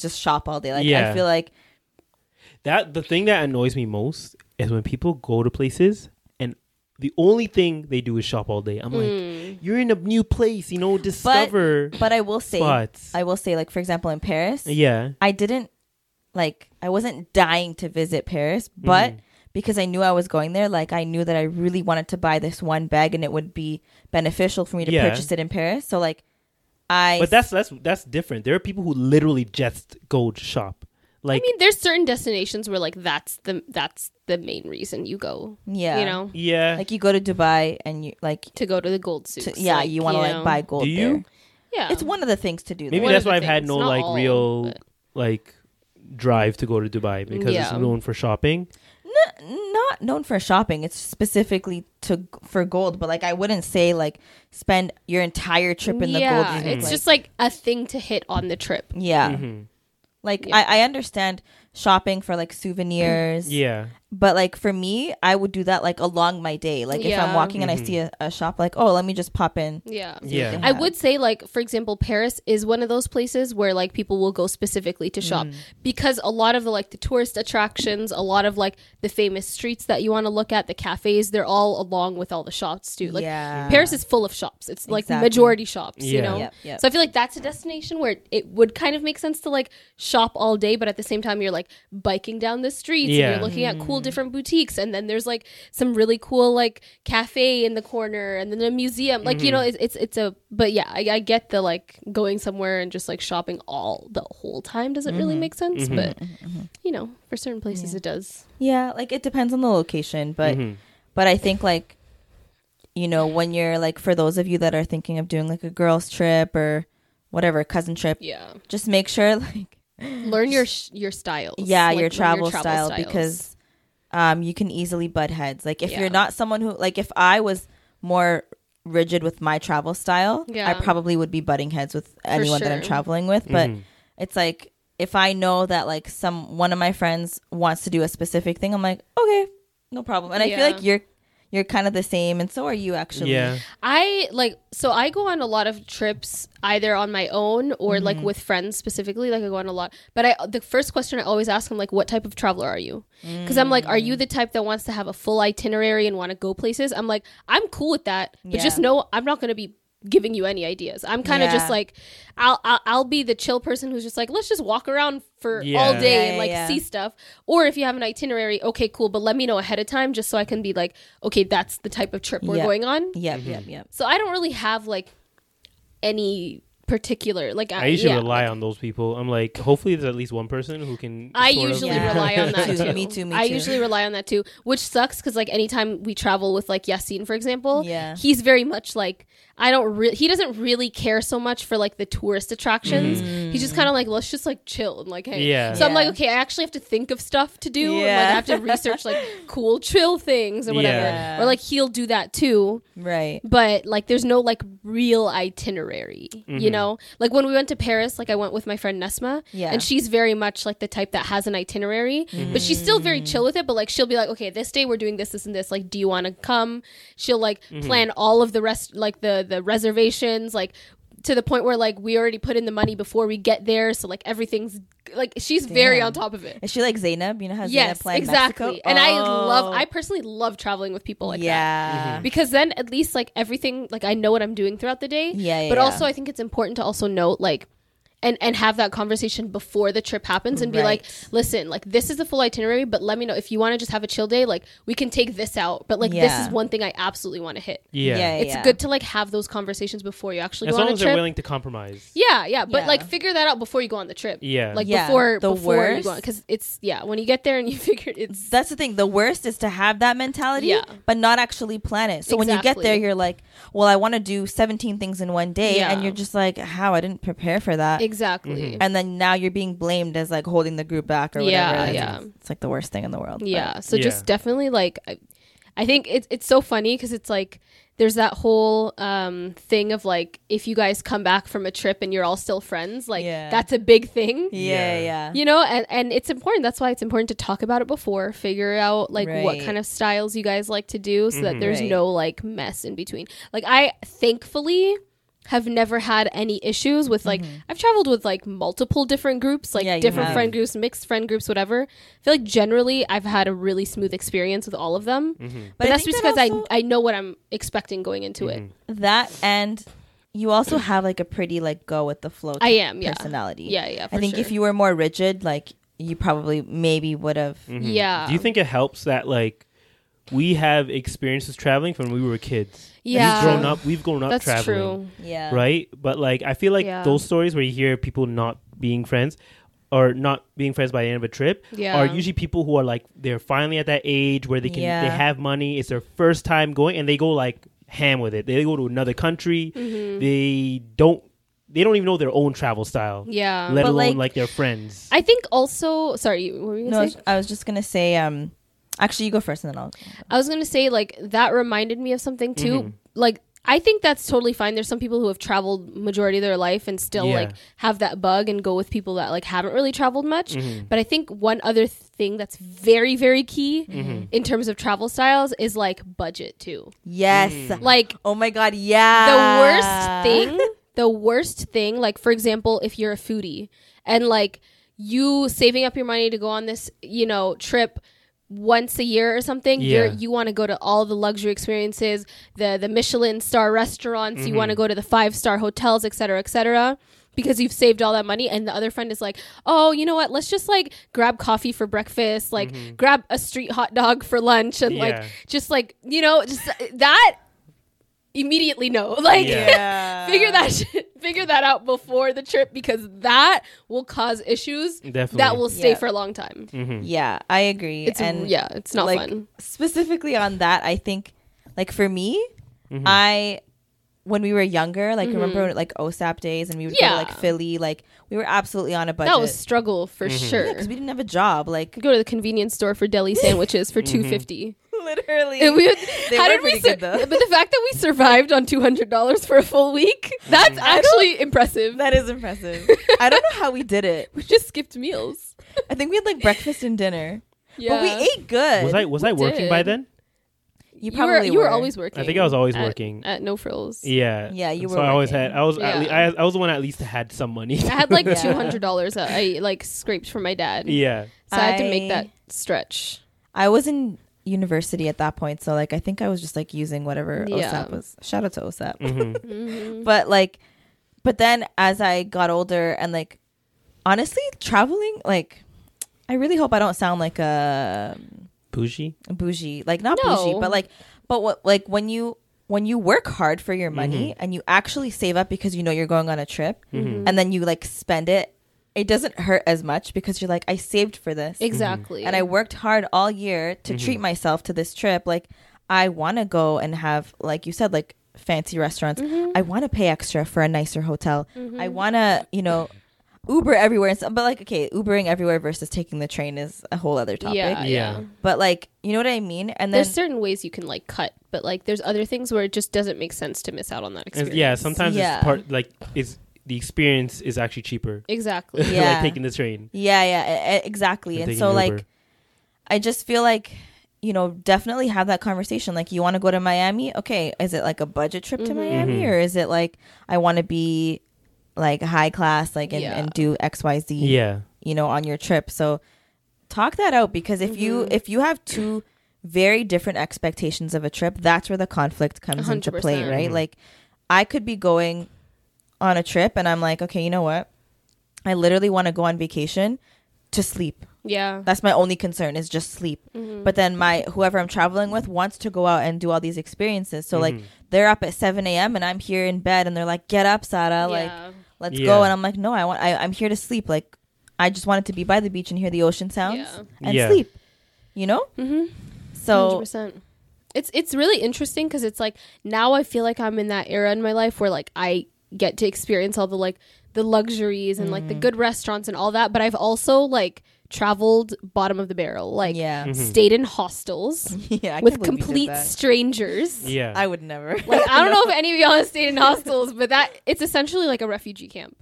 Just shop all day. Like Yeah. I feel like That the thing that annoys me most is when people go to places and the only thing they do is shop all day. I'm like, you're in a new place, you know, discover. but but I will say spots. I will say like for example in Paris, yeah, I didn't like I wasn't dying to visit Paris, but Mm-hmm. because I knew I was going there, like I knew that I really wanted to buy this one bag and it would be beneficial for me to Yeah. purchase it in Paris. So like I but that's that's that's different. There are people who literally just go to shop. Like, I mean, there's certain destinations where like that's the that's the main reason you go. Yeah. you know, yeah, like you go to Dubai and you like to go to the gold souks. to, yeah, you want to like know. buy gold Do you? there. Yeah, It's one of the things to do. maybe one that's why I've had no not like all, real but- like drive to go to Dubai because Yeah. it's known for shopping. Not known for shopping. It's specifically to for gold, but like I wouldn't say like spend your entire trip in the yeah, gold. it's like- just like a thing to hit on the trip. yeah. Mm-hmm. Like Yeah. I, I understand shopping for like souvenirs. Yeah, But like for me, I would do that like along my day. Like if I'm Yeah. walking and I see a, a shop, like oh, let me just pop in. Yeah. Yeah. I would say, like, for example, Paris is one of those places where, like, people will go specifically to shop Mm. because a lot of the, like, the tourist attractions, a lot of, like, the famous streets that you want to look at, the cafes, they're all along with all the shops, too. Like, Yeah. Paris is full of shops. It's, like, Exactly. majority shops, you know? Yep, yep. So I feel like that's a destination where it would kind of make sense to, like, shop all day, but at the same time, you're, like, biking down the streets Yeah. and you're looking at Mm. Cool different boutiques. And then there's, like, some really cool, like, cafe in the corner and then a museum. Like, Mm-hmm. you know, it's, it's, it's a, but yeah, I, I get the, like, going somewhere and just, like, shopping all the whole time doesn't really Mm-hmm. make sense. But, you know, for certain places it does. Yeah, like it depends on the location, but Mm-hmm. but I think like you know when you're like for those of you that are thinking of doing like a girls trip or whatever cousin trip, Yeah. just make sure like Learn your, sh- your styles. yeah Like, your learn travel, style styles. because um you can easily butt heads. Like if Yeah. you're not someone who like if I was more rigid with my travel style, yeah. I probably would be butting heads with anyone that I'm traveling with, but it's like if I know that like some one of my friends wants to do a specific thing, I'm like, okay, no problem. And I feel like you're you're kind of the same, and so are you actually. yeah. I like so I go on a lot of trips either on my own or Mm-hmm. like with friends specifically. Like I go on a lot, but I the first question I always ask them like, "What type of traveler are you?" Because I'm like, "Are you the type that wants to have a full itinerary and want to go places?" I'm like, "I'm cool with that, but just Yeah. know I'm not going to be." Giving you any ideas i'm kind of Yeah. just like I'll, I'll i'll be the chill person who's just like let's just walk around for all day Yeah, and like yeah. see stuff or if you have an itinerary okay cool but let me know ahead of time just so i can be like okay that's the type of trip we're Yeah. going on Yep. Yep. Mm-hmm. Yep. so I don't really have like any particular like I usually yeah, rely like, on those people. I'm like, hopefully there's at least one person who can. I sort of- usually Yeah. rely on that Me too. too, me too, me I too. usually rely on that too, which sucks because like anytime we travel with like Yassine, for example, Yeah. he's very much like I don't really. He doesn't really care so much for like the tourist attractions. Mm-hmm. He's just kind of like let's just like chill and like hey. Yeah. So I'm like okay, I actually have to think of stuff to do. And, like, Yeah. I have to research like cool chill things or whatever. Yeah. Or like he'll do that too. Right. but like there's no like real itinerary Mm-hmm. you know like when we went to paris like i went with my friend nesma Yeah. and she's very much like the type that has an itinerary mm-hmm. but she's still very chill with it but like she'll be like okay this day we're doing this this and this like do you want to come she'll like mm-hmm. plan all of the rest like the the reservations like to the point where like we already put in the money before we get there so like everything's like she's very on top of it Is she like Zainab? You know how Zainab yes planned exactly Mexico? and i Oh. love i personally love traveling with people like that yeah. Mm-hmm. because then at least like everything like I know what I'm doing throughout the day. Yeah, yeah, But yeah. also I think it's important to also note like and and have that conversation before the trip happens and be like listen like this is the full itinerary but let me know if you want to just have a chill day like we can take this out but like this is one thing i absolutely want to hit Yeah. Yeah, it's good to like have those conversations before you actually As go long on a as they're trip willing to compromise. yeah yeah but Yeah. like figure that out before you go on the trip Yeah. like Yeah, before the before worst- because it's yeah when you get there and you figure it's That's the thing. The worst is to have that mentality, Yeah. but not actually plan it. So when you get there, you're like, "Well, I want to do 17 things in one day," Yeah. and you're just like, "How? I didn't prepare for that." exactly And then now you're being blamed as like holding the group back or whatever. Yeah, and yeah. It's, it's like the worst thing in the world. but- Yeah. So Yeah. just definitely like, I, I think it's it's so funny because it's like there's that whole um, thing of like if you guys come back from a trip and you're all still friends, like Yeah. that's a big thing. yeah, Yeah. yeah. You know, and, and it's important. That's why it's important to talk about it before, figure out like what kind of styles you guys like to do so that there's Right. no like mess in between. Like, I thankfully have never had any issues with like, mm-hmm. I've traveled with like multiple different groups, like Mm-hmm. Yeah, different have. friend groups, mixed friend groups, whatever. I feel like generally I've had a really smooth experience with all of them. Mm-hmm. But, But that's think just that because also- I, I know what I'm expecting going into it. Mm-hmm. That and you also have like a pretty like go with the flow. I am, yeah. personality. Yeah, yeah, I for think if you were more rigid, like you probably maybe would have. Yeah. Do you think it helps that like we have experiences traveling from when we were kids? Yeah. We've grown up. We've grown up That's traveling. true. Yeah. right? But like, I feel like Yeah. those stories where you hear people not being friends or not being friends by the end of a trip Yeah. are usually people who are like they're finally at that age where they can Yeah. they have money. It's their first time going, and they go like ham with it. They go to another country. Mm-hmm. They don't. They don't even know their own travel style. Yeah. Let But, alone like- like, their friends. I think also, sorry, what were you No, I gonna was, say? I was just gonna say. Um, actually, you go first, and then I'll. I was gonna say like that reminded me of something too. Mm-hmm. Like I think that's totally fine. There's some people who have traveled majority of their life and still Yeah. like have that bug and go with people that like haven't really traveled much. Mm-hmm. But I think one other thing that's very very key Mm-hmm. in terms of travel styles is like budget too. Yes. Like Oh my god. Yeah. the worst thing the worst thing like for example if you're a foodie and like you saving up your money to go on this you know trip once a year or something you're Yeah. you want to go to all the luxury experiences the the michelin star restaurants you want to mm-hmm. go to the five star hotels etc cetera, etc cetera, because you've saved all that money and the other friend is like oh you know what let's just like grab coffee for breakfast like mm-hmm. grab a street hot dog for lunch and Yeah. like just like you know just uh, that immediately no like Yeah. figure that shit, figure that out before the trip because that will cause issues Definitely. that will stay Yeah. for a long time. Yeah, I agree. It's and yeah, it's not like fun. specifically on that, I think like for me, Mm-hmm. I when we were younger, like remember like OSAP days and we would go Mm-hmm. To like Philly, like we were absolutely on a budget. That was struggle for Mm-hmm. sure. because we didn't have a job. Like Go to the convenience store for deli sandwiches for Mm-hmm. two fifty. literally, And we would, They how were did we? pretty Sur- good, though. but the fact that we survived on two hundred dollars for a full week, that's actually impressive. that is impressive. I don't know how we did it. we just skipped meals. I think we had like breakfast and dinner, Yeah, but we ate good. was I was I working by then? You You were you were always working. I think I was always at- working. at No Frills. Yeah. Yeah, you so were I always had. I was. At Yeah. least, I, I was the one at least had some money. I had like Yeah. two hundred dollars that I like scraped from my dad. yeah. So I had to make that stretch. I was in university at that point, so like I think I was just like using whatever Yeah. OSAP was. Shout out to OSAP. Mhm. Mm-hmm. But like, but then as I got older and like, honestly, traveling like, I really hope I don't sound like a Bougie. bougie, like not No. bougie, but like, but what like when you when you work hard for your money Mm-hmm. and you actually save up because you know you're going on a trip, Mm-hmm. and then you like spend it, it doesn't hurt as much because you're like, I saved for this, Exactly. and I worked hard all year to Mm-hmm. treat myself to this trip. Like, I want to go and have, like you said, like fancy restaurants. Mm-hmm. I want to pay extra for a nicer hotel. I want to, you know, Uber everywhere. And stuff. But like, okay, Ubering everywhere versus taking the train is a whole other topic. yeah, Yeah. yeah. But like, you know what I mean? And then There's certain ways you can like cut, but like there's other things where it just doesn't make sense to miss out on that And experience. yeah. Sometimes Yeah. it's part like is the experience is actually cheaper. Exactly. Yeah. like taking the train. Yeah, yeah, exactly. and And so Uber. like I just feel like you know, definitely have that conversation. Like, you want to go to Miami? Okay, is it like a budget trip to Miami, Mhm. or is it like I want to be like high class, like and, Yeah. and do X, Y, Z? Yeah. you know, on your trip. So talk that out because if you Mm-hmm. if you have two very different expectations of a trip, that's where the conflict comes into play, 100%. right? Like, I could be going on a trip and I'm like, okay, you know what? I literally want to go on vacation to sleep. Yeah. That's my only concern is just sleep. Mm-hmm. But then my whoever I'm traveling with wants to go out and do all these experiences. So like they're up at seven a.m. and I'm here in bed and they're like, "Get up, Sada, like let's Yeah. go." And I'm like, "No, I want. I, I'm here to sleep. Like I just wanted to be by the beach and hear the ocean sounds Yeah. and Yeah. sleep. You know? Mm-hmm. So 100%. It's it's really interesting because it's like now I feel like I'm in that era in my life where like I get to experience all the like the luxuries and like the Mm-hmm. good restaurants and all that, but I've also like traveled bottom of the barrel, like Yeah. Mhm. stayed in hostels yeah, with can't believe you did complete strangers. Yeah. I would never. Like I don't know if any of y'all have stayed in hostels, but that it's essentially like a refugee camp.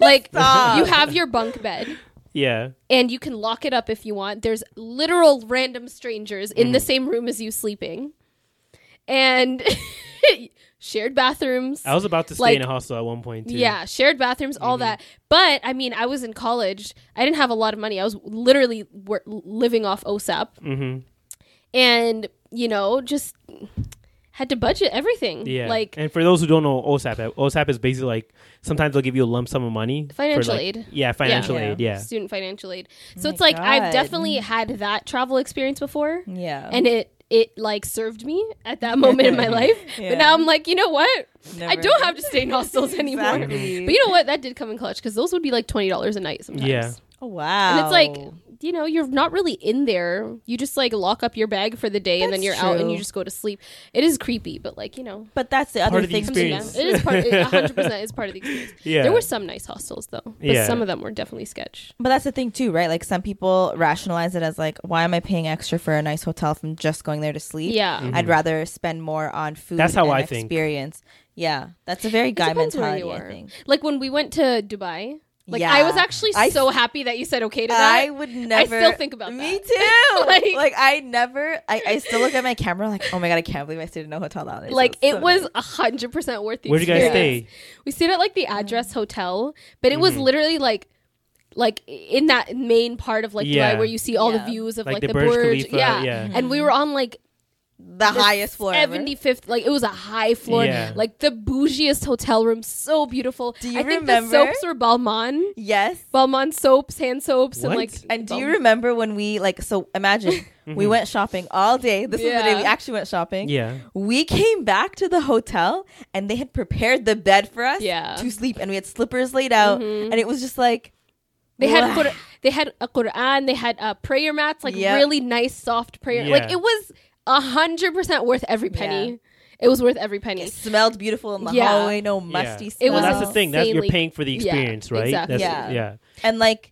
Like you have your bunk bed yeah. and you can lock it up if you want. There's literal random strangers in the same room as you sleeping, and shared bathrooms. I was about to stay Like- in a hostel at one point too. Yeah, shared bathrooms, all that. But I mean, I was in college. I didn't have a lot of money. I was literally wor- living off OSAP, Mm-hmm. and you know, just had to budget everything. Yeah. like and for those who don't know OSAP, OSAP is basically like sometimes they'll give you a lump sum of money. Financial like- aid. Yeah, financial Yeah. aid. Yeah. student financial aid. So my it's like I've definitely had that travel experience before. yeah. and it it like served me at that moment in my life. Yeah. But now I'm like, you know what? I don't have to stay in hostels anymore. Exactly. But you know what? That did come in clutch because those would be like twenty dollars a night sometimes. Yeah. oh wow. And it's like, you know, you're not really in there. You just like lock up your bag for the day and then That's you're out and true. you just go to sleep. It is creepy, but like, you know. but that's the Part other of the thing. experience. too. Yeah, it is part. It, 100% is part of the experience. Yeah. There were some nice hostels though, but Yeah. some of them were definitely sketch. But that's the thing too, right? Like some people rationalize it as like, why am I paying extra for a nice hotel from just going there to sleep? Yeah. Mm-hmm. I'd rather spend more on food. That's how and I think. Experience. Yeah, that's a very guy depends where mentality. you I are. think. Like when we went to Dubai, like Yeah. I was actually I so happy that you said okay to that. I would never. I still think about Me that. too. Like- like, I never. I, I still look at my camera like, oh my god, I can't believe I stayed in a hotel that night. like So it so was a hundred percent worth the Where'd you guys stay? We stayed at like the address hotel, but it Mm-hmm. was literally like like in that main part of like Yeah. Dubai where you see all the views of Like like, the the, Burj Burj. Khalifa, yeah. yeah. And we were on like the highest floor. ever. seventy fifth like it was a high floor. Yeah. Like the bougiest hotel room, so beautiful. Do you I think remember? the soaps were Balmain. Yes. Balmain soaps, hand soaps, and like And do you remember when we like? So imagine we went shopping all day. This was the day we actually went shopping. Yeah. We came back to the hotel and they had prepared the bed for us Yeah. to sleep, and we had slippers laid out, and it was just like They had Qur- they had a Quran, they had uh, prayer mats, like Yep. really nice soft prayer. Yeah. Like it was a hundred percent worth every penny. Yeah. It was worth every penny. it smelled beautiful in the Yeah. hallway, no musty Yeah. smell. It was Well, that's the thing. That's you're paying for the Yeah, experience, right? exactly. That's, Yeah. yeah. and like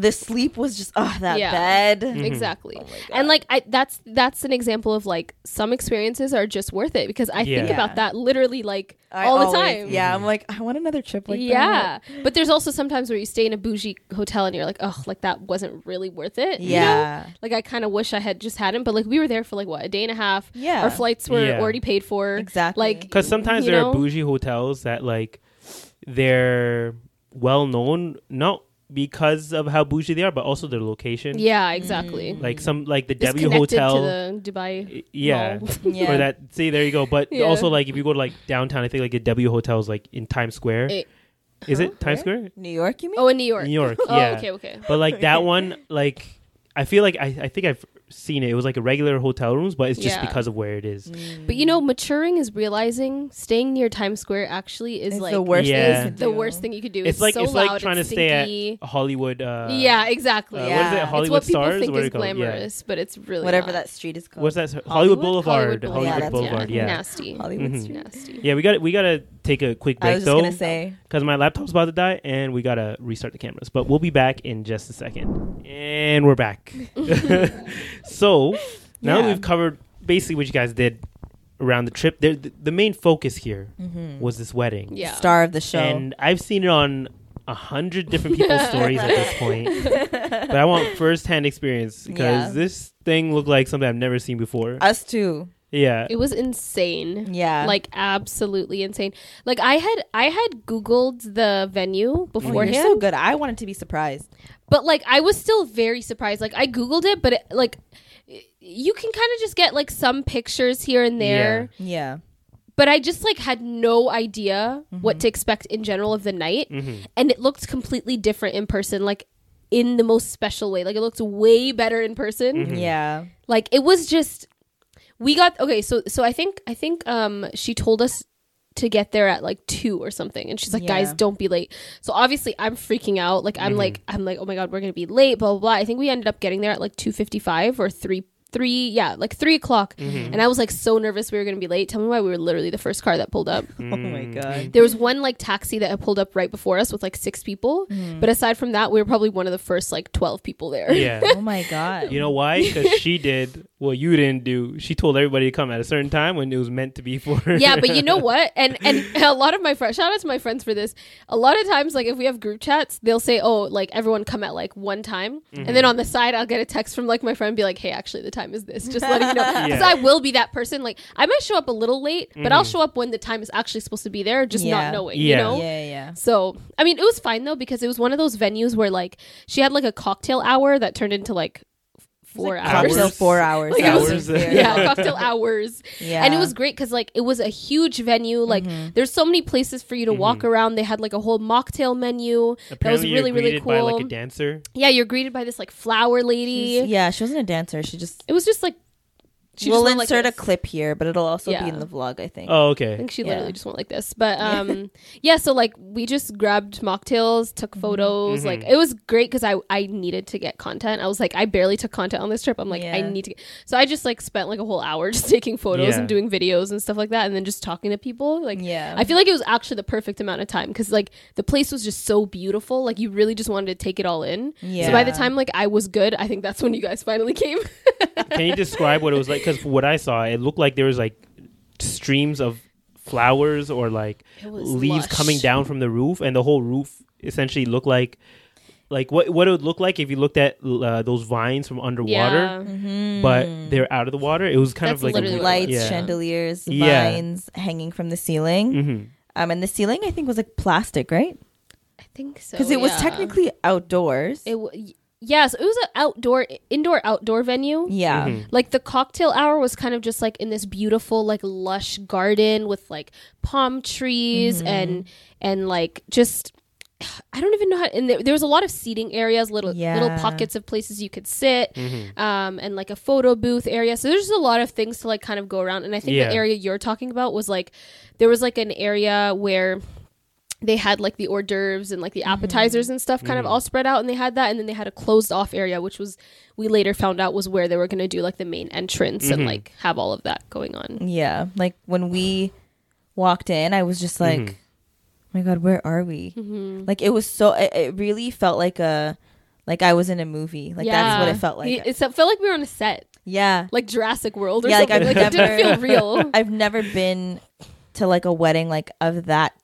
the sleep was just oh that Yeah. bed. Mm-hmm. Exactly. Oh and like I that's that's an example of like some experiences are just worth it because I think Yeah. about that literally like I all the time. Yeah, I'm like I want another trip like yeah. But there's also sometimes where you stay in a bougie hotel and you're like, oh, like that wasn't really worth it. that. you know? Yeah. Like I kind of wish I had just hadn't, but like we were there for like what a day and a half. Yeah. our flights were Yeah. already paid for. Exactly. Like Because sometimes there know? are bougie hotels that like they're well known not because of how bougie they are, but also their location. yeah, exactly. Like some like the It's W Hotel. to the Dubai. yeah. mall. Yeah. Or that see there you go. But Yeah. also like if you go to like downtown, I think like the W hotels like in Times Square. Eh, Is it Times Square? New York, you mean? oh, in New York. New York. Oh, yeah. okay, okay. But like that one, like I feel like I, I think I've seen it. It was like a regular hotel rooms, but it's just Yeah. because of where it is. But you know, maturing is realizing staying near Times Square actually is It's like the worst Yeah. thing you could the do. worst thing you could do. It's like so it's loud, like trying to it's stay stinky. at Hollywood. Uh, yeah, exactly. uh, Yeah. What is it? It's It's Hollywood what people Stars. think What are is it? Yeah. glamorous, but it's really Whatever not. that street is called. What's that? Hollywood, Hollywood? Boulevard. Hollywood Yeah, Hollywood that's- Boulevard. Yeah. nasty. Hollywood Mhm. Street. Nasty. Yeah, we got we got to take a quick I break was just though, gonna say. because my laptop's about to die, and we gotta restart the cameras. But we'll be back in just a second, and we're back. so now that Yeah. we've covered basically what you guys did around the trip, there, the, the main focus here mm-hmm. was this wedding, Yeah. Star of the show. and I've seen it on a hundred different people's stories at this point. but I want first-hand experience because Yeah. this thing looked like something I've never seen before. Us too. yeah, It was insane. Yeah. Like absolutely insane. Like I had I had googled the venue mm-hmm. Oh, beforehand, you're so good. I wanted to be surprised. But like I was still very surprised. Like I googled it, but it, like you can kind of just get like some pictures here and there. Yeah. but I just like had no idea Mm-hmm. what to expect in general of the night, and it looked completely different in person, like in the most special way. Like it looked way better in person. Yeah. Like it was just we got okay. So so I think I think um she told us to get there at like two or something. And she's like guys don't be late. So obviously i'm freaking out. Like i'm mm-hmm. like i'm like oh my god we're gonna be late blah blah blah. I think we ended up getting there at like 2.55 or 3 three yeah like three o'clock mm-hmm. and i was like so nervous we were gonna be late tell me why we were literally the first car that pulled up Oh my god. Mm-hmm. there was one like taxi that had pulled up right before us with like six people mm-hmm. but aside from that we were probably one of the first like 12 people there Yeah. Oh my god. You know why? Because she did what you didn't do. She told everybody to come at a certain time when it was meant to be for her. yeah, but you know what? And and a lot of my friends, shout out to my friends for this. A lot of times, like if we have group chats, they'll say, "Oh, like everyone come at like one time," and Mm-hmm. then on the side, I'll get a text from like my friend, be like, "Hey, actually, the time is this." Just letting you know, because Yeah. I will be that person. Like I might show up a little late, but I'll mm. show up when the time is actually supposed to be there, just Yeah. not knowing. Yeah. You know? Yeah, yeah. So I mean, it was fine though because it was one of those venues where like she had like a cocktail hour that turned into like four hours. Cocktail four hours. Like, That it was was- very yeah, cocktail hours. Yeah. And it was great because like it was a huge venue. Like mm-hmm. there's so many places for you to walk mm-hmm. around. They had like a whole mocktail menu that was really you're really cool. by like a dancer. yeah, you're greeted by this like flower lady. Yeah, she wasn't a dancer. She just. It was just like she we'll just went like insert a clip here, but it'll also Yeah. be in the vlog. I think. Oh, okay. I think she literally Yeah. just went like this. But um yeah, so like we just grabbed mocktails, took Mm-hmm. photos. Like it was great because I I needed to get content. I was like I barely took content on this trip. I'm like I need to get so I just like spent like a whole hour just taking photos Yeah. and doing videos and stuff like that and then just talking to people. Like Yeah. I feel like it was actually the perfect amount of time because like the place was just so beautiful. Like you really just wanted to take it all in. Yeah. So by the time like I was good, I think that's when you guys finally came. Can you describe what it was like? Because what I saw, it looked like there was like streams of flowers or like leaves lush. coming down from the roof, and the whole roof essentially looked like like what what it would look like if you looked at uh, those vines from underwater, yeah. but they're out of the water. It was kind That's of like literally a, Lights, yeah. chandeliers, Yeah. vines hanging from the ceiling. Mhm. Um, and the ceiling I think was like plastic, right? I think so. Because it was technically outdoors. It w- yes, it was an outdoor, indoor, outdoor venue. yeah. Mm-hmm. Like the cocktail hour was kind of just like in this beautiful, like lush garden with like palm trees Mm-hmm. and and like just. I don't even know how. And there, there was a lot of seating areas, little little pockets of places you could sit, Mm-hmm. um, and like a photo booth area. So there's just a lot of things to like kind of go around. And I think Yeah. the area you're talking about was like there was like an area where they had like the hors d'oeuvres and like the appetizers and stuff kind of all spread out and they had that and then they had a closed off area which was we later found out was where they were going to do like the main entrance and like have all of that going on Yeah. Like when we walked in, I was just like, Mm-hmm. oh my God, where are we? Mm-hmm. Like it was so, it, it really felt like a, like I was in a movie. Like that's what it felt like. It, it felt like we were on a set yeah. like Jurassic World or Yeah, like, I've like, it didn't feel real I've never been to like a wedding like of that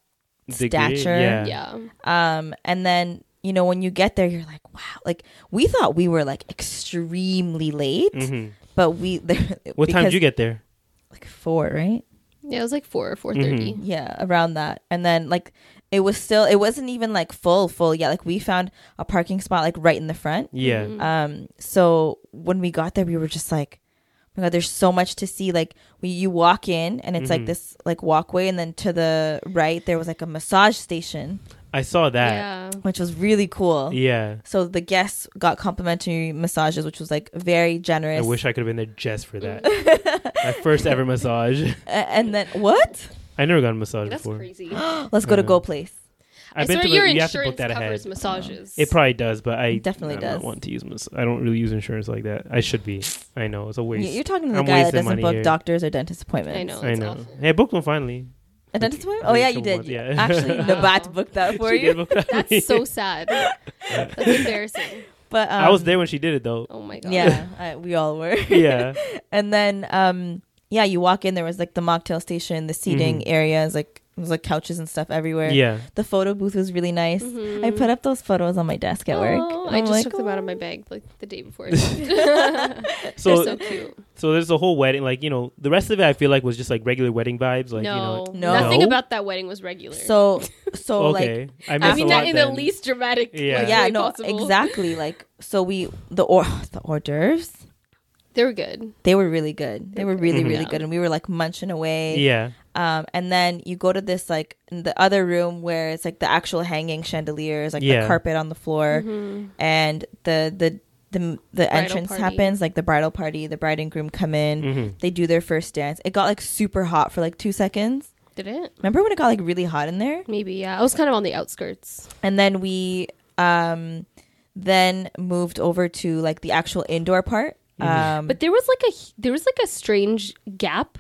Degree, stature. yeah. yeah Um, and then you know when you get there, you're like, wow. Like we thought we were like extremely late, Mhm. but we. What time did you get there? Like four, right? yeah it was like 4 or 4.30 Yeah, around that. And then like it was still, it wasn't even like full, full. yet. like we found a parking spot like right in the front. Yeah. Mm-hmm. Um, so when we got there, we were just like, my god, there's so much to see. Like we, you walk in and it's like mm-hmm. this like walkway, and then to the right there was like a massage station, I saw that. yeah which was really cool. Yeah. So the guests got complimentary massages, which was like very generous I wish I could have been there just for that. My first ever massage. And then what? I never got a massage that's before. crazy Let's go to Go Place. I I've been swear to, your but you have to book insurance that covers ahead. massages It probably does, but I definitely I'm does. Not want to use. Mas- I don't really use insurance like that. I should be. I know it's a waste. You- You're talking to the I'm guy that doesn't book here. doctors or dentist appointments. I know I know. awful. Hey, I booked one finally. A dentist appointment? Oh yeah, you did. months, yeah. Actually, Nabat booked that for She you. did book that for me. that's so sad that's embarrassing But um, I was there when she did it though. oh my god Yeah, I, we all were. Yeah. and then um, yeah, you walk in. There was like the mocktail station, the seating areas, like it was like couches and stuff everywhere. Mm-hmm. Yeah. The photo booth was really nice. I put up those photos on my desk at work. Oh, and I just like, took them out of "Oh." my bag like the day before. So They're so cute. so there's a whole wedding like, you know, the rest of it I feel like was just like regular wedding vibes like, no, you know. No. nothing No? about that wedding was regular. So so okay. like I, I mean a that lot in then. the least dramatic Yeah. like, yeah, no, possible. exactly. Like so we the or the hors d'oeuvres They were good. they were really good. They were really Mhm. really Yeah. good, and we were like munching away. Yeah. Um, and then you go to this like in the other room where it's like the actual hanging chandeliers, like Yeah. the carpet on the floor, and the the the the entrance party. happens like the bridal party. The bride and groom come in, Mm-hmm. they do their first dance. It got like super hot for like two seconds. Did it? Remember when it got like really hot in there? Maybe. Yeah. I was kind of on the outskirts. and then we um then moved over to like the actual indoor part um But there was like a there was like a strange gap.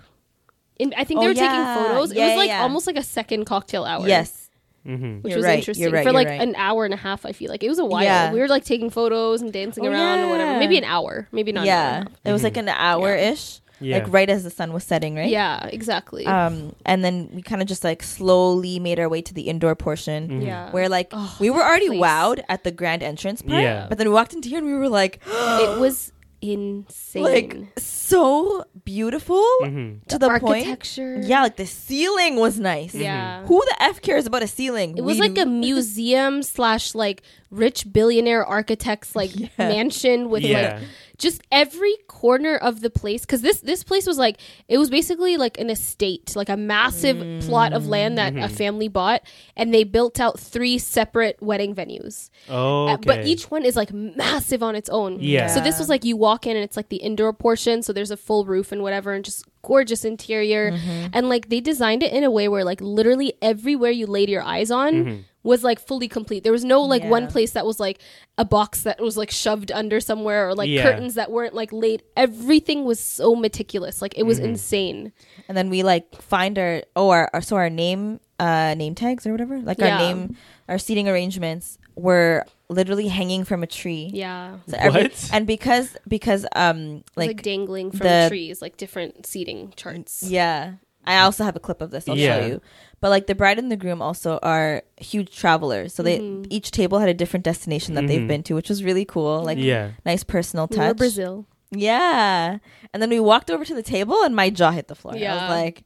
In, I think they Oh, were yeah. taking photos. Yeah, it was like yeah. almost like a second cocktail hour. yes Mm-hmm. which You're was right, you're interesting right, for you're like right. an hour and a half. I feel like it was a while. Yeah. We were like taking photos and dancing Oh, around or whatever. Maybe an hour. Maybe not. yeah and a half. it was like an hour ish Yeah. like right as the sun was setting right Yeah. Exactly. um and then we kind of just like slowly made our way to the indoor portion Mm-hmm. yeah. where like Oh, we were already place. wowed at the grand entrance part Yeah. but then we walked into here and we were like it was insane. like so beautiful Mm-hmm. to the, point architecture. yeah like the ceiling was nice Yeah. who the f cares about a ceiling It was We like do. a museum slash like rich billionaire architect's like mansion with Yeah. like just every corner of the place because this this place was like it was basically like an estate like a massive plot of land that Mm-hmm. a family bought and they built out three separate wedding venues Oh, Uh, but each one is like massive on its own Yeah. so this was like you walk in and it's like the indoor portion so there's a full roof and whatever and just gorgeous interior Mm-hmm. and like they designed it in a way where like literally everywhere you laid your eyes on Mm-hmm. Was like fully complete. There was no like one place that was like a box that was like shoved under somewhere or like Yeah. curtains that weren't like laid. Everything was so meticulous. Like it was Mm-hmm. insane. And then we like find our oh our, our so our name uh name tags or whatever? Like Yeah. our name our seating arrangements were literally hanging from a tree. Yeah. So every- What? and because because um like, like, dangling from the- trees like different seating charts. Yeah. I also have a clip of this. I'll Yeah. show you but like the bride and the groom also are huge travelers so they Mm-hmm. each table had a different destination that they've mm-hmm. been to which was really cool like yeah. nice personal we were touch brazil yeah and then we walked over to the table and my jaw hit the floor i Yeah. was like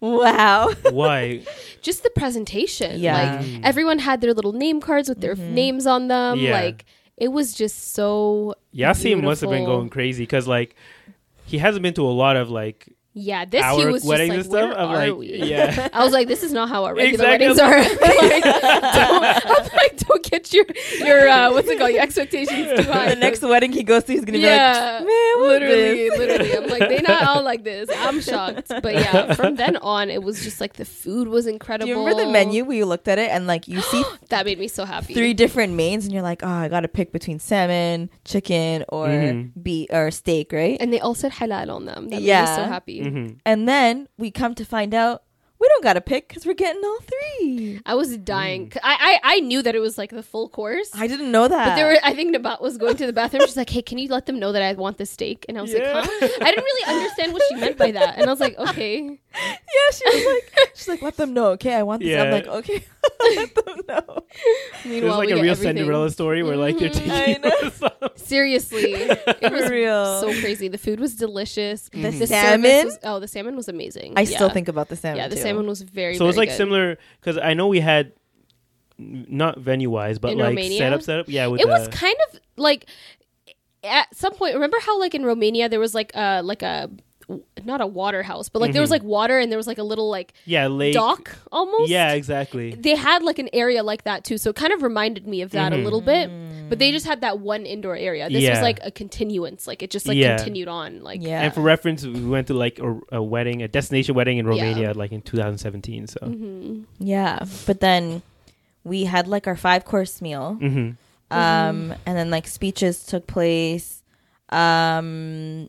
wow Why? just the presentation. Yeah. Like mm. everyone had their little name cards with their mm-hmm. names on them. Yeah. Like it was just so Yassine must have been going crazy because like he hasn't been to a lot of like Yeah, this he our was just like, and stuff. Where I'm are like, we? yeah. I was like, this is not how our regular Exactly. weddings are. like, don't, I'm like, don't get your your uh, what's it called? Your expectations too high. the next wedding he goes to he's gonna be like man what is literally, this?" literally. I'm like, they not all like this. I'm shocked, but yeah, from then on, it was just like the food was incredible. Do you remember the menu where you looked at it and like you see That made me so happy. three different mains and you're like, oh, I gotta pick between salmon, chicken, or Mhm. beef or steak, right? and they all said halal on them. That made me Yeah. so happy. Mhm. And then we come to find out we don't gotta pick because we're getting all three. I was dying. 'Cause I, I I knew that it was like the full course. I didn't know that. but there were, I think Nabat was going to the bathroom. She's like, "Hey, can you let them know that I want the steak?" And I was Yeah. like, "Huh?" I didn't really understand what she meant by that, and I was like, "Okay." yeah, she was like, she's like, let them know, okay? I want this. I'm like, okay, let them know. It was like a real everything. Cinderella story where like mm-hmm. they're taking I know. us off. Seriously, it was real. so crazy. The food was delicious. The mm-hmm. service salmon? was- oh, the salmon was amazing. I still think about the salmon. yeah, the too. salmon was very. So it's very like good. similar because I know we had not venue wise, but In like Romania? setup setup. Yeah, with It was kind of like at some point. Remember how like in Romania there was like a like a not a water house, but like there was like water and there was like a little like yeah lake. dock almost. Yeah, exactly. they had like an area like that too, so it kind of reminded me of that a little bit. But they just had that one indoor area. This was Mm-hmm. Like a continuance, like it just like Yeah. continued on. Like Yeah. And for reference, we went to like a, a wedding, a destination wedding in Yeah. Romania, like in 2017. So, Mm-hmm. Yeah, but then we had like our five course meal, Mhm. um, and then like speeches took place, um,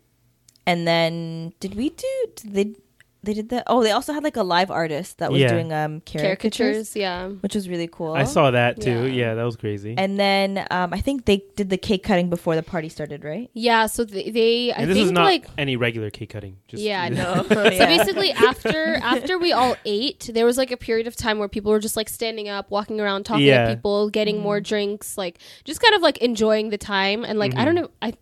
and then did we do? Did they they did that? Oh, they also had like a live artist that was Yeah. doing um caricatures, caricatures, yeah. which was really cool. I saw that too. Yeah. Yeah, that was crazy. And then um, I think they did the cake cutting before the party started, right? Yeah, so they, they I and this think is not like any regular cake cutting. Just yeah, no. So So basically, after after we all ate, there was like a period of time where people were just like standing up, walking around, talking Yeah. to people, getting more drinks, like just kind of like enjoying the time. And like I Mm-hmm. don't know, I I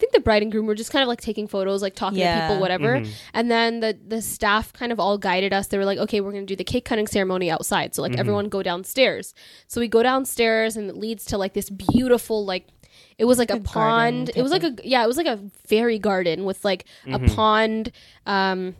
think the bride and groom were just kind of like taking photos, like talking to people, whatever. Mm-hmm. And then the the staff kind of all guided us. They were like, okay, we're gonna do the cake cutting ceremony outside. So like Mm-hmm. everyone go downstairs. So we go downstairs, and it leads to like this beautiful like. It was like a, a pond. It was like a yeah. It was like a fairy garden with like a pond, um,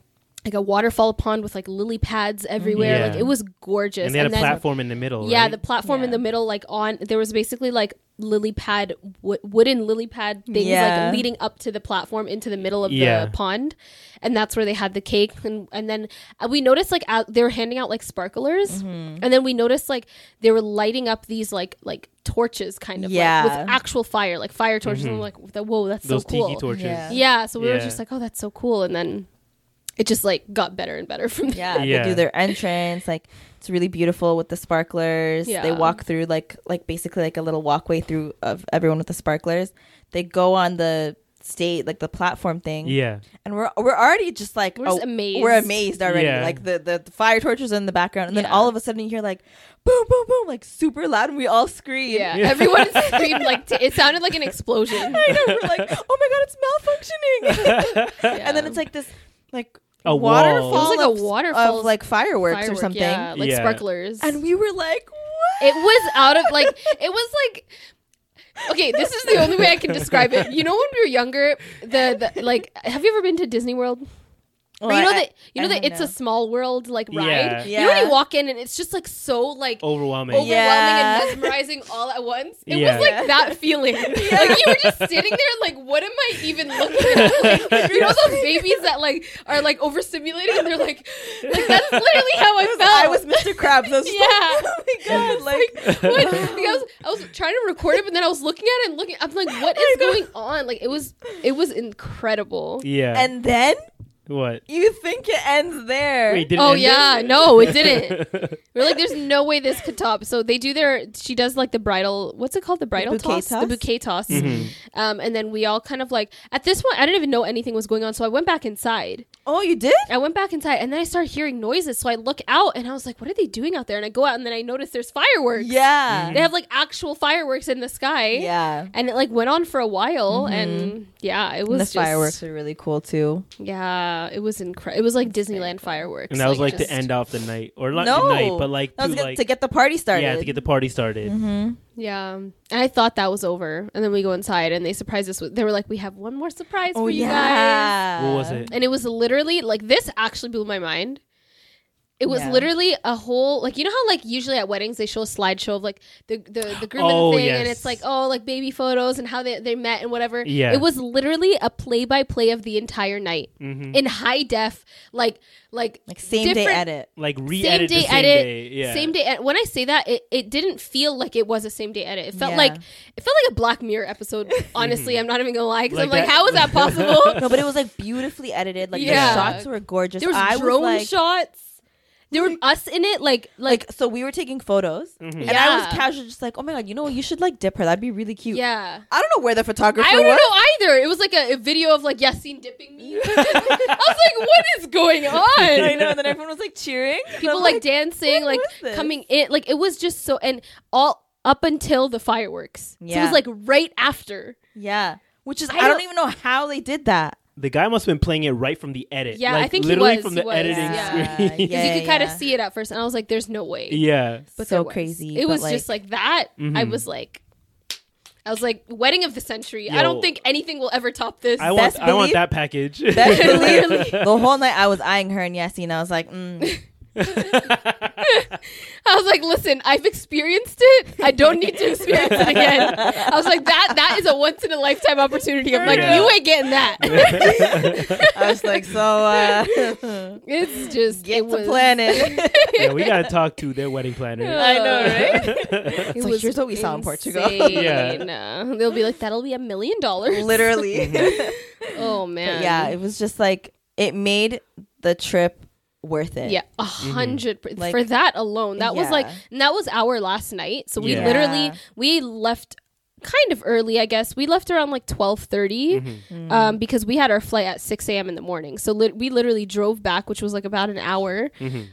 like a waterfall pond with like lily pads everywhere. Yeah. Like it was gorgeous. and they had a then- platform in the middle. Yeah, right? the platform in the middle, like on there was basically like lily pad wo- wooden lily pad things Yeah. like leading up to the platform into the middle of Yeah. the pond and that's where they had the cake and and then uh, we noticed like out, they were handing out like sparklers Mm-hmm. and then we noticed like they were lighting up these like like torches kind of Yeah. like, with actual fire like fire torches and I'm like whoa that's Those so cool tiki torches. Yeah. yeah so we were just like oh that's so cool and then it just like got better and better from there Yeah, Yeah. they do their entrance. Like it's really beautiful with the sparklers. Yeah. They walk through like like basically like a little walkway through of everyone with the sparklers. They go on the state like the platform thing. Yeah. and we're we're already just like We're just oh, amazed. We're amazed already. Yeah. Like the, the the fire torches in the background, and then all of a sudden you hear like boom boom boom like super loud, and we all scream. yeah everyone screamed like t- it sounded like an explosion I know. We're like, oh my god, it's malfunctioning. And then it's like this like A waterfall. wall. It was like a of- waterfall of like fireworks or something. yeah, like Yeah. sparklers. And we were like, what? it was out of like it was like okay this is the only way i can describe it you know when we were younger the, the like have you ever been to disney world or you know I- that you know that it's know. a small world like ride Yeah. you know when you walk in and it's just like so like Overwhelming. overwhelming Yeah. and mesmerizing all at once. It Yeah. was like that feeling. Like you were just sitting there, like, what am I even looking at? Like, you know those babies that like are like overstimulated and they're like, like that's literally how I felt. I was Mr. Krabs. I was Yeah. like, oh my god, like, What? Like, I was I was trying to record it, but then I was looking at it and looking. I'm like, what oh is going on? Like it was it was incredible. Yeah. and then what? you think it ends there. Wait, did it Oh end yeah, there? no, it didn't. We're like, there's no way this could top. So they do their. She does like the bridal. What's it called? The bridal bouquet toss? The bouquet toss. Mm-hmm. Um, and then we all kind of like at this point, I didn't even know anything was going on. So I went back inside. oh, you did? I went back inside, and then I started hearing noises. So I look out, and I was like, "What are they doing out there?" And I go out, and then I notice there's fireworks. Yeah. They have like actual fireworks in the sky. Yeah. And it like went on for a while, and yeah, it was And the just, fireworks are really cool too. Yeah, it was incredible. It was like Disneyland fireworks, And that was like just- to end off the night, or not No, the night, but like to like to get the party started. yeah to get the party started. Mm-hmm. Yeah, and I thought that was over, and then we go inside, and they surprise us. With, they were like, "We have one more surprise oh for you guys," What was it? and it was literally like this. Actually, blew my mind. It was Yeah. literally a whole like you know how like usually at weddings they show a slideshow of like the the, the groom Oh, and the thing and it's like oh like baby photos and how they, they met and whatever. Yeah. It was literally a play by play of the entire night Mm-hmm. in high def, like like Like same day edit. Like same re-edit day the same edit, day. Yeah. same day. ed- When I say that, it, it didn't feel like it was a same day edit. It felt Yeah. like it felt like a Black Mirror episode. Honestly, I'm not even gonna lie because Like I'm like, that- how is that possible? No, but it was like beautifully edited. Like Yeah. the shots were gorgeous. there was I drone was like, shots. There were us in it, like like, like so we were taking photos, mm-hmm. and I was Yeah. casual, just like, oh my god, you know, what? you should like dip her. That'd be really cute. yeah. I don't know where the photographer I don't was. know either. It was like a, a video of like Yassine dipping me. I was like, what is going on? I know. And then everyone was like cheering. People I'm like, dancing, like coming in. Like it was just so and all up until the fireworks. So it was like right after. yeah, which is I I, don't don't- even know how they did that. The guy must have been playing it right from the edit. Yeah, like, I think he literally was, from he the was, editing yeah. screen. Yeah, Because you could kind of see it at first, and I was like, "There's no way." yeah. but So crazy, It was like- just like that. I was like, I was like, wedding of the century. I don't think anything will ever top this. I want Best I want that package. Best believe the whole night I was eyeing her and Yassine. I was like, mm. I was like, listen, I've experienced it. I don't need to experience it again. I was like, that that is a once in a lifetime opportunity. I'm like, Yeah. you ain't getting that. I was like, so uh, it's just get it to was, planning. yeah, we gotta talk to their wedding planner. I know, right? It It's like, here's what we saw in Portugal. insane. Uh, they'll be like, that'll be a million dollars. Literally. Oh man. yeah, it was just like it made the trip worth it. Yeah, a mm-hmm. hundred per- Like- for that alone. That was like, and that was our last night. So we Yeah. literally we left kind of early, I guess. We left around like twelve um, because we had our flight at six a.m. in the morning. So lit we literally drove back, which was like about an hour.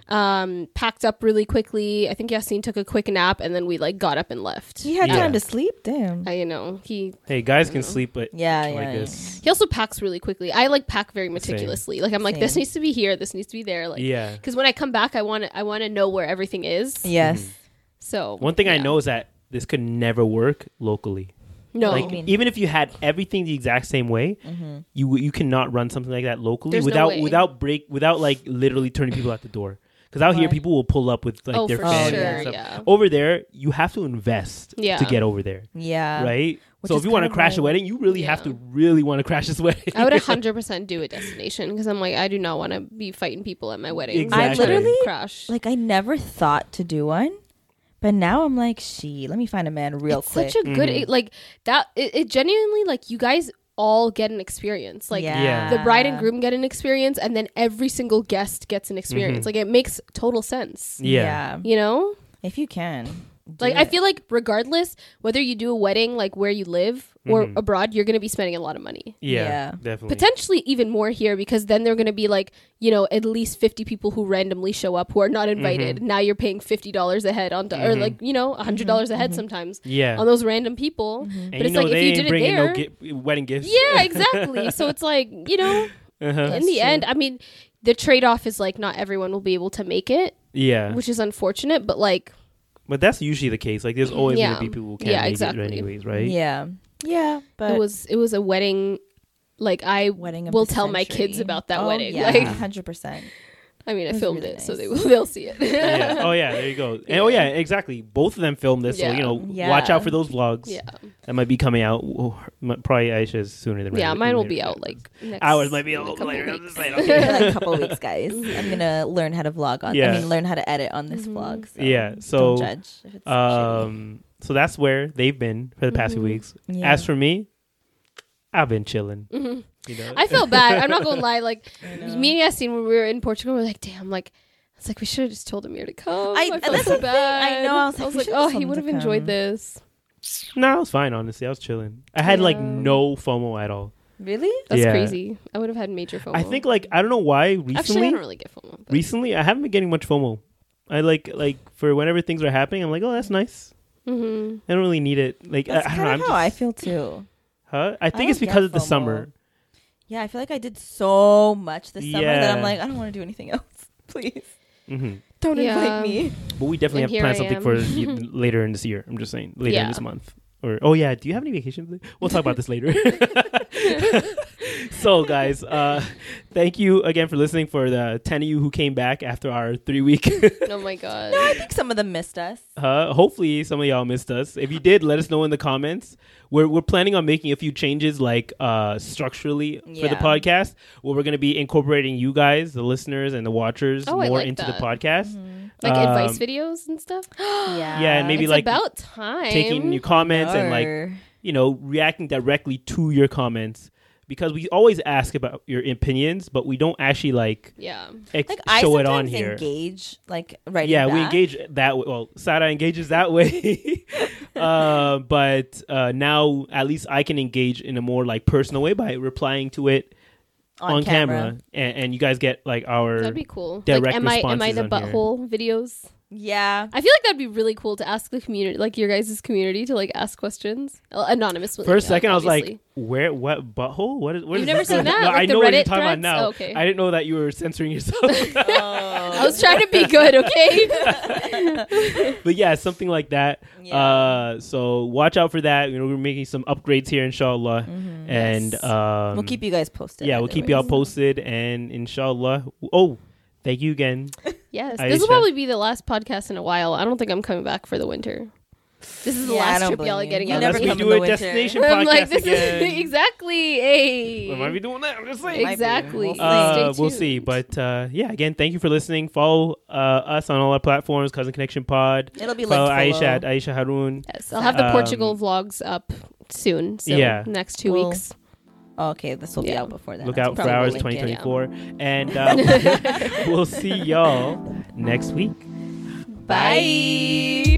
Um, packed up really quickly. I think Yassine took a quick nap, and then we like got up and left. He had Yeah. time to sleep. Damn. I, you know, he Hey, guys can sleep, but Yeah, like yeah, this. he also packs really quickly. I like pack very meticulously. Like I'm like this needs to be here, this needs to be there. Like Yeah. because when I come back, I want to I want to know where everything is. Yes. So One thing I know is that this could never work locally. No. Like I mean- even if you had everything the exact same way, mm-hmm. you you cannot run something like that locally There's without way. without break without like literally turning people out the door. Because out here, people will pull up with like Oh, their for family sure, and stuff. yeah. Over there, you have to invest Yeah. to get over there, Yeah. right? Which So if you want to kind of crash a wedding, you really have to really want to crash this wedding. I would 100% do a destination because I'm like, I do not want to be fighting people at my wedding. Exactly. I literally crash. like I never thought to do one, but now I'm like, she. Let me find a man real it's quick. such a good, Mm-hmm. it- like, that, it, it genuinely, like, you guys all get an experience. Like, Yeah. the bride and groom get an experience, and then every single guest gets an experience. Like, it makes total sense. yeah. You know? If you can. Do Like, I feel like regardless whether you do a wedding, like, where you live or Mhm. abroad, you're going to be spending a lot of money. yeah, Yeah. definitely. Potentially even more here because then they're going to be like, you know, at least 50 people who randomly show up who are not invited. Mm-hmm. Now you're paying $50 a head on, or like, you know, $100 a head sometimes yeah, on those random people. and But you it's know like they if you did it there. no gi- wedding gifts. yeah, exactly. so it's like, you know, Uh-huh. in the end, I mean, the trade off is like not everyone will be able to make it, Yeah, which is unfortunate, but like, but that's usually the case. Like, there's always Yeah. gonna be people who can't Yeah, make exactly. it anyways, right? Yeah. Yeah. But it was it was a wedding like I wedding of will the tell my kids about that Oh, wedding. Yeah, Like hundred percent. I mean, I It filmed really it, so they will they'll see it. yeah. Oh yeah, there you go. And, oh yeah, exactly. Both of them filmed this, so you know, Yeah. watch out for those vlogs. yeah, That might be coming out. Oh, m- probably Aysha's sooner than yeah. later- Mine will be out like next. Ours might be a little couple later. I'm weeks. just saying, In okay. like a couple of weeks, guys. I'm gonna learn how to vlog on. Yeah. I mean, learn how to edit on this Mm-hmm. vlog. So Yeah, don't so, judge. If it's shitty. Um, so that's where they've been for the past few weeks. Yeah. As for me, I've been chilling. You know, Mm-hmm. I feel bad. I'm not gonna lie. Like me and Yassine, when we were in Portugal, we are like, damn, like. It's like we should have just told Amir to come. I- I, felt that's so the thing. bad. I know, I was like, we like, oh, he would have enjoyed come. this. no, I was fine. Honestly, I was chilling. I had like no FOMO at all. really? That's Yeah. crazy. I would have had major FOMO. I think like I don't know why recently. actually, I don't really get FOMO. but- recently, I haven't been getting much FOMO. I like like for whenever things are happening, I'm like, oh, that's nice. Mm-hmm. I don't really need it. Like That's I, I don't kind know. of I'm how I feel too. Huh? I think don't it's because of the FOMO. summer. Yeah, I feel like I did so much this summer that I'm like, I don't want to do anything else. Please hmm don't Yeah. invite me. But we definitely And have here planned I something am. for y- later in this year. I'm just saying later in Yeah. this month. Or oh yeah, do you have any vacation? We'll talk about this later. so guys, uh, thank you again for listening. For the ten of you who came back after our three week, Oh my god. No, I think some of them missed us. uh, hopefully some of y'all missed us. If you did, let us know in the comments. We're we're planning on making a few changes, like uh, structurally for the podcast, where we're going to be incorporating you guys, the listeners and the watchers, Oh, more like into that. the podcast. like advice Um, videos and stuff. Yeah, Yeah, and maybe it's like about time. taking your comments and like you know, reacting directly to your comments because we always ask about your opinions, but we don't actually like, yeah. ex- like I show it on here. engage like right. yeah, we engage that way. Well, Sara engages that way, uh, but uh, now at least I can engage in a more like personal way by replying to it on, on, camera, And, and you guys get like our That'd be cool. direct like, am I am I the butthole videos? Yeah, I feel like that'd be really cool to ask the community, like your guys' community, to like ask questions Uh, anonymously. For a second, I was like, "Where? What butthole? What is? What You've is never this? seen that? No, Like I the know what you're Reddit talking about now. Oh, okay. I didn't know that you were censoring yourself. I was trying to be good, okay? but yeah, something like that. Yeah. Uh, so watch out for that. You know, we're making some upgrades here, inshallah, and Yes. um, we'll keep you guys posted. yeah, we'll keep y'all posted, and inshallah. Oh, thank you again. yes, Aysha. this will probably be the last podcast in a while. I don't think I'm coming back for the winter. This is the Yeah, last trip y'all are getting. You out never of Unless we come me. in do the a winter. destination I'm like, this again. is exactly. Hey, We might be doing that. I'm just saying. Exactly. We'll see. Uh, we'll see, but uh, yeah, again, thank you for listening. Follow uh, us on all our platforms, Cousin Connection Pod. It'll be Follow linked Aysha below. at Aysha Harun. yes, I'll have the Um, Portugal vlogs up soon. So Yeah. next two We'll weeks. Oh, okay, this will be Yeah. out before that. Look out for probably ours linked in. 2024. And uh, we'll see y'all next week. Bye.